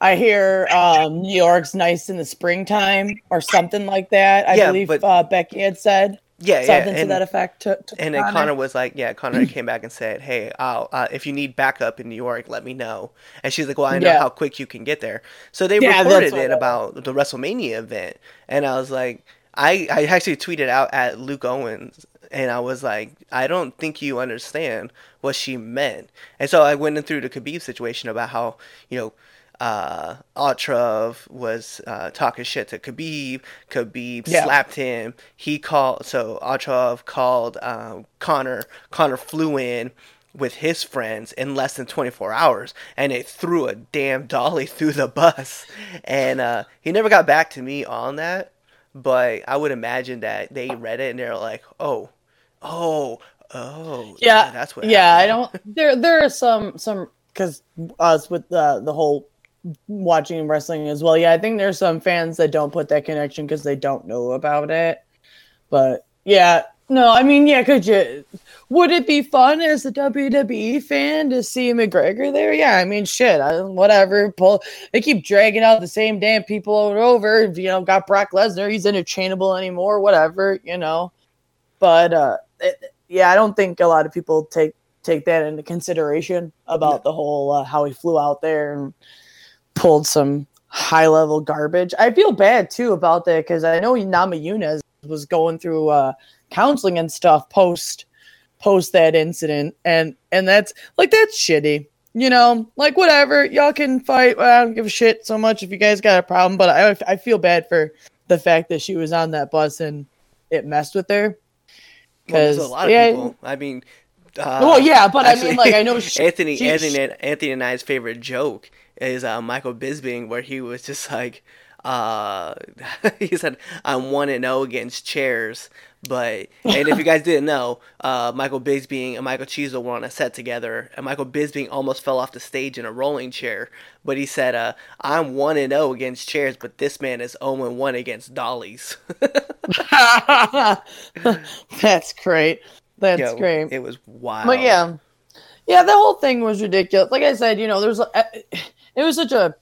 I hear um, New York's nice in the springtime or something like that? I Yeah, believe but- uh, Becky had said yeah, yeah, something to that effect. To, to and then Conor was like, "Yeah." Conor came back and said, "Hey, I'll, uh, if you need backup in New York, let me know." And she's like, "Well, I know Yeah. how quick you can get there." So they Yeah, reported it about the WrestleMania event, and I was like, I I actually tweeted out at Luke Owens, and I was like, I don't think you understand what she meant. And so I went in through the Khabib situation about how you know. Uh, was uh, talking shit to Khabib. Khabib Yeah. slapped him. He called so Otrov called um, Conor. Conor flew in with his friends in less than 24 hours, and it threw a damn dolly [LAUGHS] through the bus. And uh, he never got back to me on that, but I would imagine that they read it and they're like, oh, oh, oh, yeah, that's what. Yeah, I don't. There, there are some, some because us with the the whole watching wrestling as well. Yeah, I think there's some fans that don't put that connection because they don't know about it. But yeah, no, I mean, yeah, could you? would it be fun as a WWE fan to see McGregor there? Yeah, I mean, shit, I, whatever. Pull, they keep dragging out the same damn people over and over. You know, got Brock Lesnar, he's interchangeable anymore, whatever, you know. But uh, it, yeah, I don't think a lot of people take take that into consideration about the whole uh, how he flew out there and pulled some high level garbage. I feel bad too about that because I know Namajunas was going through uh, counseling and stuff post post that incident, and and that's like that's shitty. You know, like whatever, y'all can fight. Well, I don't give a shit so much if you guys got a problem, but I I feel bad for the fact that she was on that bus and it messed with her. Well, there's a lot of yeah, people. I mean, uh, well, yeah, but I mean, like I know [LAUGHS] she, Anthony, she- Anthony, Anthony and I's favorite joke is uh, Michael Bisping, where he was just like, uh, [LAUGHS] he said, "I'm one and zero against chairs." But and if you guys didn't know, uh, Michael Bisping and Michael Chiesa were on a set together, and Michael Bisping almost fell off the stage in a rolling chair. But he said, uh, "I'm one and zero against chairs, but this man is zero and one against dollies." [LAUGHS] That's great. That's Yo, great. It was wild. But yeah, yeah, the whole thing was ridiculous. Like I said, you know, there's a, it was such a,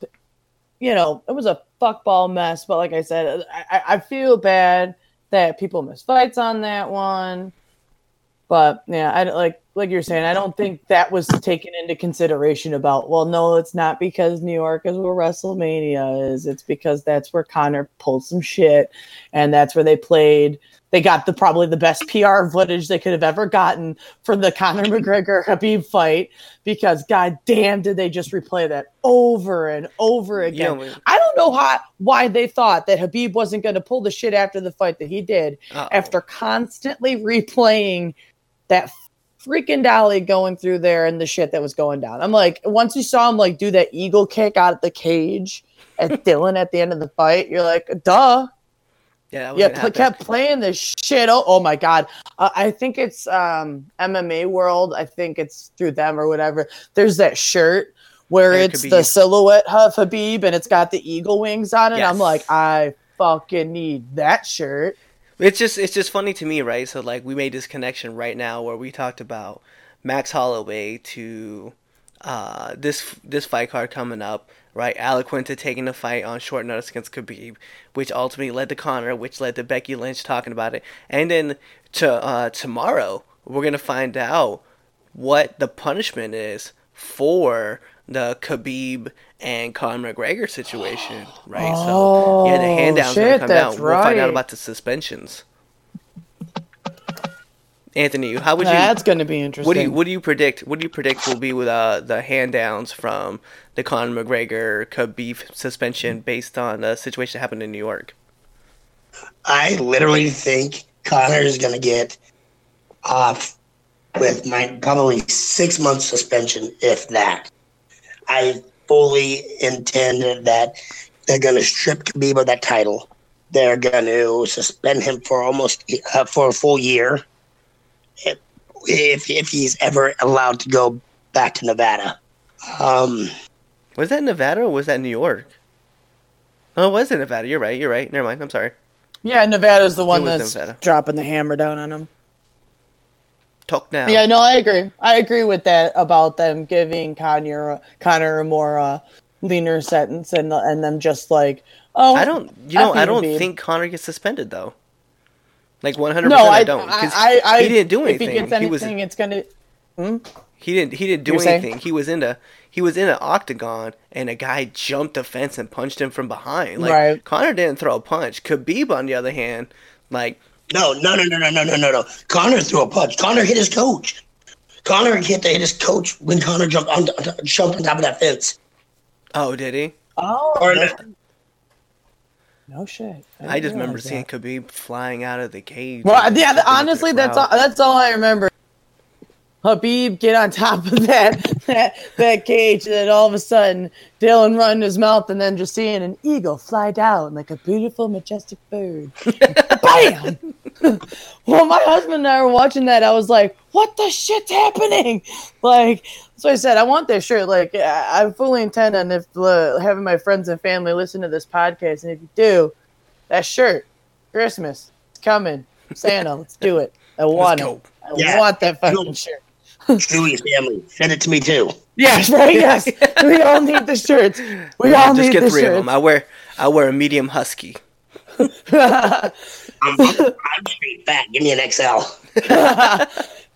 you know, it was a fuckball mess. But like I said, I, I- feel bad that people miss fights on that one. But yeah, I like like you're saying, I don't think that was taken into consideration. About well, no, it's not because New York is where WrestleMania is. It's because that's where Conor pulled some shit, and that's where they played. They got the probably the best PR footage they could have ever gotten for the Conor McGregor Habib fight because god damn did they just replay that over and over again. Yeah, I don't know how why they thought that Habib wasn't going to pull the shit after the fight that he did Uh-oh. after constantly replaying that freaking dolly going through there and the shit that was going down. I'm like, once you saw him like do that eagle kick out of the cage at [LAUGHS] Dillon at the end of the fight, you're like, duh. Yeah, Yeah, pl- kept playing this shit. Oh, oh my god! Uh, I think it's um, MMA World. I think it's through them or whatever. There's that shirt where it's Khabib. the silhouette of Habib and it's got the eagle wings on it. I'm like, I fucking need that shirt. It's just it's just funny to me, right? So like we made this connection right now where we talked about Max Holloway to uh, this this fight card coming up, right? Al Iaquinta taking the fight on short notice against Khabib, which ultimately led to Conor, which led to Becky Lynch talking about it, and then to uh, tomorrow we're gonna find out what the punishment is for the Khabib and Conor McGregor situation, right? so yeah, the Oh, hand downs gonna come out. We'll find out about the suspensions. Anthony, how would you? That's gonna be interesting. What do you what do you predict? What do you predict will be with uh, the hand downs from the Conor McGregor Khabib suspension based on the situation that happened in New York? I literally think Conor is going to get off with my probably six month suspension, if that. I fully intend that they're going to strip Khabib of that title. They're going to suspend him for almost uh, for a full year, if, if if he's ever allowed to go back to Nevada. Um, Was that Nevada or was that New York? Oh, it was in Nevada. You're right. You're right. Never mind. I'm sorry. Yeah, Nevada's the one that's Nevada. dropping the hammer down on him. Talk now. Yeah, no, I agree. I agree with that about them giving Conor Conor a more uh, leaner sentence and and them just like, oh, I don't. You know, F I you, don't Khabib. think Conor gets suspended though. Like 100. no, percent I, I don't. 'cause I, I, he didn't do anything. If anything. he gets anything, was it's gonna. Hmm? Hmm? He didn't. He didn't do You're saying? anything. He was in a he was in an octagon, and a guy jumped the fence and punched him from behind. Like Right. Conor didn't throw a punch. Khabib, on the other hand, like no, no, no, no, no, no, no, no, no. Conor threw a punch. Conor hit his coach. Conor hit, the, hit his coach when Conor jumped on jumped on top of that fence. oh, did he? Oh, Or no, no, shit. I just remember realize seeing that. Khabib flying out of the cage. Well, yeah. the Honestly, that's all, that's all I remember. Habib get on top of [LAUGHS] that that that cage, and then all of a sudden Dillon run his mouth, and then just seeing an eagle fly down like a beautiful, majestic bird. [LAUGHS] Bam! [LAUGHS] well, my husband and I were watching that. I was like, "What the shit's happening?" [LAUGHS] Like, so I said, "I want this shirt." Like, I I fully intend on if uh, having my friends and family listen to this podcast, and if you do, that shirt, Christmas, it's coming. Santa, let's do it. I want go. it. I Yeah. want that fucking shirt. Chewy's family. Send it to me too. Yes, right. Yes, [LAUGHS] we all need the shirts. We all Just need get the three of them. I wear I wear a medium husky. I'm, I'm, I'm straight fat. Give me an XL. [LAUGHS] oh,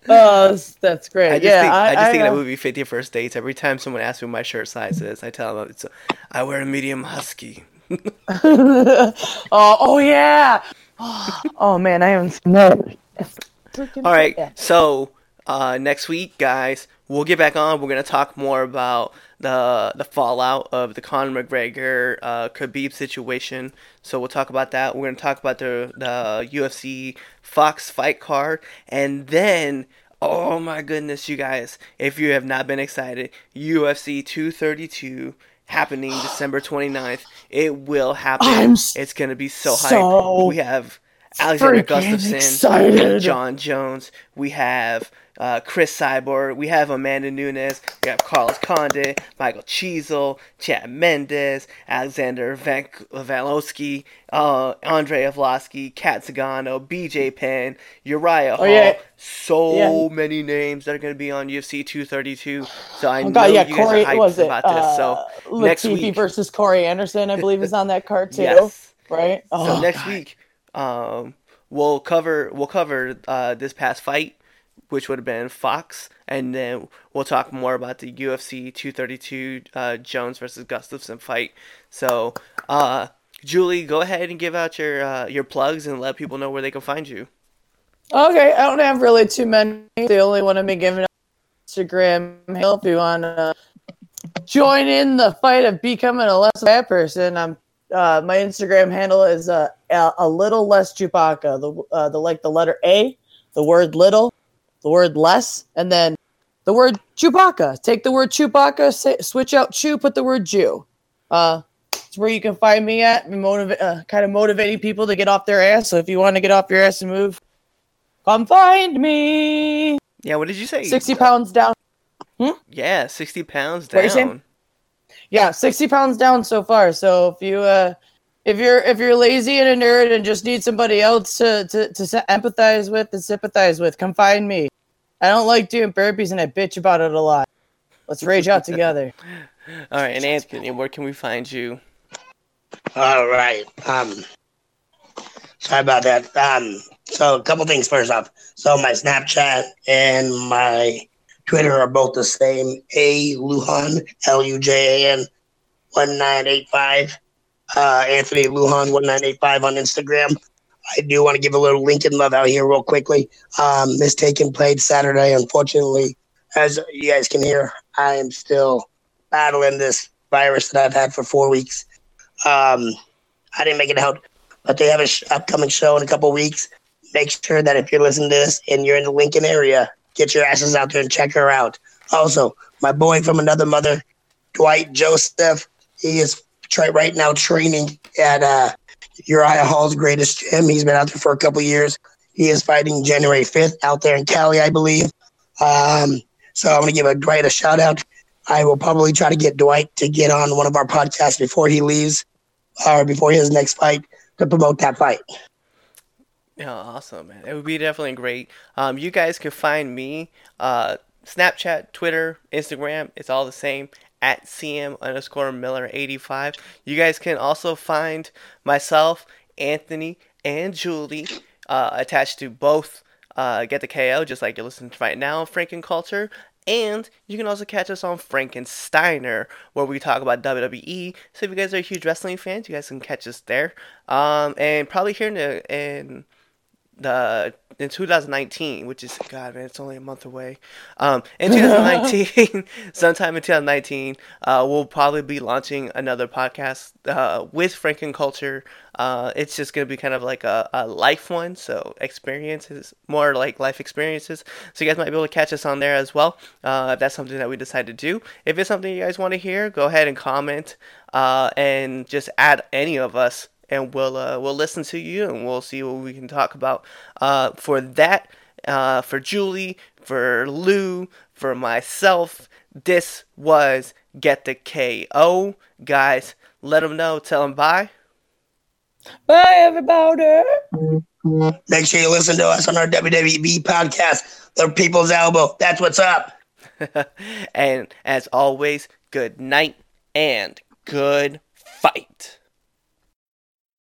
that's- that's great. I just yeah, think I, just think of uh, that movie Fifty First Dates. Every time someone asks me what my shirt size is, I tell them it's a, I wear a medium husky. [LAUGHS] oh, oh yeah. [GASPS] Oh man, I haven't seen that. All right, yeah. so uh, next week, guys, we'll get back on. We're gonna talk more about the the fallout of the Conor McGregor uh, Khabib situation. So we'll talk about that. We're gonna talk about the the UFC Fox fight card, and then. Oh my goodness, you guys! If you have not been excited, UFC 232 happening [SIGHS] December 29th. It will happen. I'm it's gonna be so, so hype. We have Alexander freaking Gustafsson, excited. Jon Jones. We have uh, Cris Cyborg. We have Amanda Nunes. We have Carlos Condit, Michael Chiesa, Chad Mendes, Alexander Van- Valowski, uh, Andre Arlovski, Cat Zingano, BJ Penn, Uriah Hall. Oh, yeah. So Yeah. many names that are going to be on UFC 232. So I Oh know god, yeah, you guys Corey are hyped was it? about this. So uh, next Latifi week- versus Corey Anderson, I believe, is on that card [LAUGHS] too. yes. Right? So Oh, next God. week, um, we'll cover we'll cover uh, this past fight, which would have been Fox, and then we'll talk more about the UFC 232 uh, Jones versus Gustafsson fight. So, uh, Julie, go ahead and give out your uh, your plugs and let people know where they can find you. Okay, I don't have really too many. The only one been giving out Instagram if you want to join in the fight of becoming a less bad person. I'm uh, my Instagram handle is uh, a, a little less Chewbacca. The uh, the like the letter A, the word little, the word less, and then the word Chewbacca. Take the word Chewbacca, say, switch out Chew, put the word Jew. Uh, it's where you can find me at. Motivate, uh, kind of motivating people to get off their ass. So if you want to get off your ass and move, come find me. Yeah, what did you say? 60 pounds down. Yeah, 60 pounds down. Yeah, 60 pounds down so far. So if you uh if you're if you're lazy and a nerd and just need somebody else to to, to empathize with and sympathize with, come find me. I don't like doing burpees and I bitch about it a lot. Let's rage out together. [LAUGHS] All right, and Anthony, where can we find you? All right. Um, sorry about that. Um, so a couple things first off. So my Snapchat and my Twitter are both the same. A Lujan L U J A N one nine eight five. Uh, Anthony Lujan one nine eight five on Instagram. I do want to give a little Lincoln love out here real quickly. Um, this taking place Saturday. Unfortunately, as you guys can hear, I am still battling this virus that I've had for four weeks. Um, I didn't make it out, but they have an sh- upcoming show in a couple weeks. Make sure that if you're listening to this and you're in the Lincoln area, get your asses out there and check her out. Also, my boy from another mother, Dwight Joseph, he is tra- right now training at uh, Uriah Hall's greatest gym. He's been out there for a couple years. He is fighting January 5th out there in Cali, I believe. Um, so I'm going to give a Dwight a shout out. I will probably try to get Dwight to get on one of our podcasts before he leaves or before his next fight to promote that fight. Yeah, awesome, man. It would be definitely great. Um, you guys can find me, uh, Snapchat, Twitter, Instagram. It's all the same at CM underscore Miller 85. You guys can also find myself, Anthony, and Julie uh, attached to both uh, Get the KO, just like you're listening to right now, Franken Culture. And you can also catch us on Frankensteiner, where we talk about WWE. So if you guys are huge wrestling fans, you guys can catch us there. Um, and probably here in the in the in 2019, which is God man, it's only a month away. Um, in 2019, [LAUGHS] sometime in 2019, uh, we'll probably be launching another podcast uh, with Franken Culture. Uh, it's just gonna be kind of like a, a life one, so experiences, more like life experiences. So you guys might be able to catch us on there as well. Uh, if that's something that we decide to do. If it's something you guys want to hear, go ahead and comment uh, and just add any of us and we'll uh, we'll listen to you and we'll see what we can talk about. Uh, for that, uh, for Julie, for Lou, for myself, this was Get the KO. Guys, let them know. Tell them bye. Bye everybody. Make sure you listen to us on our WWE podcast, The People's Elbow. That's what's up. [LAUGHS] and as always, good night and good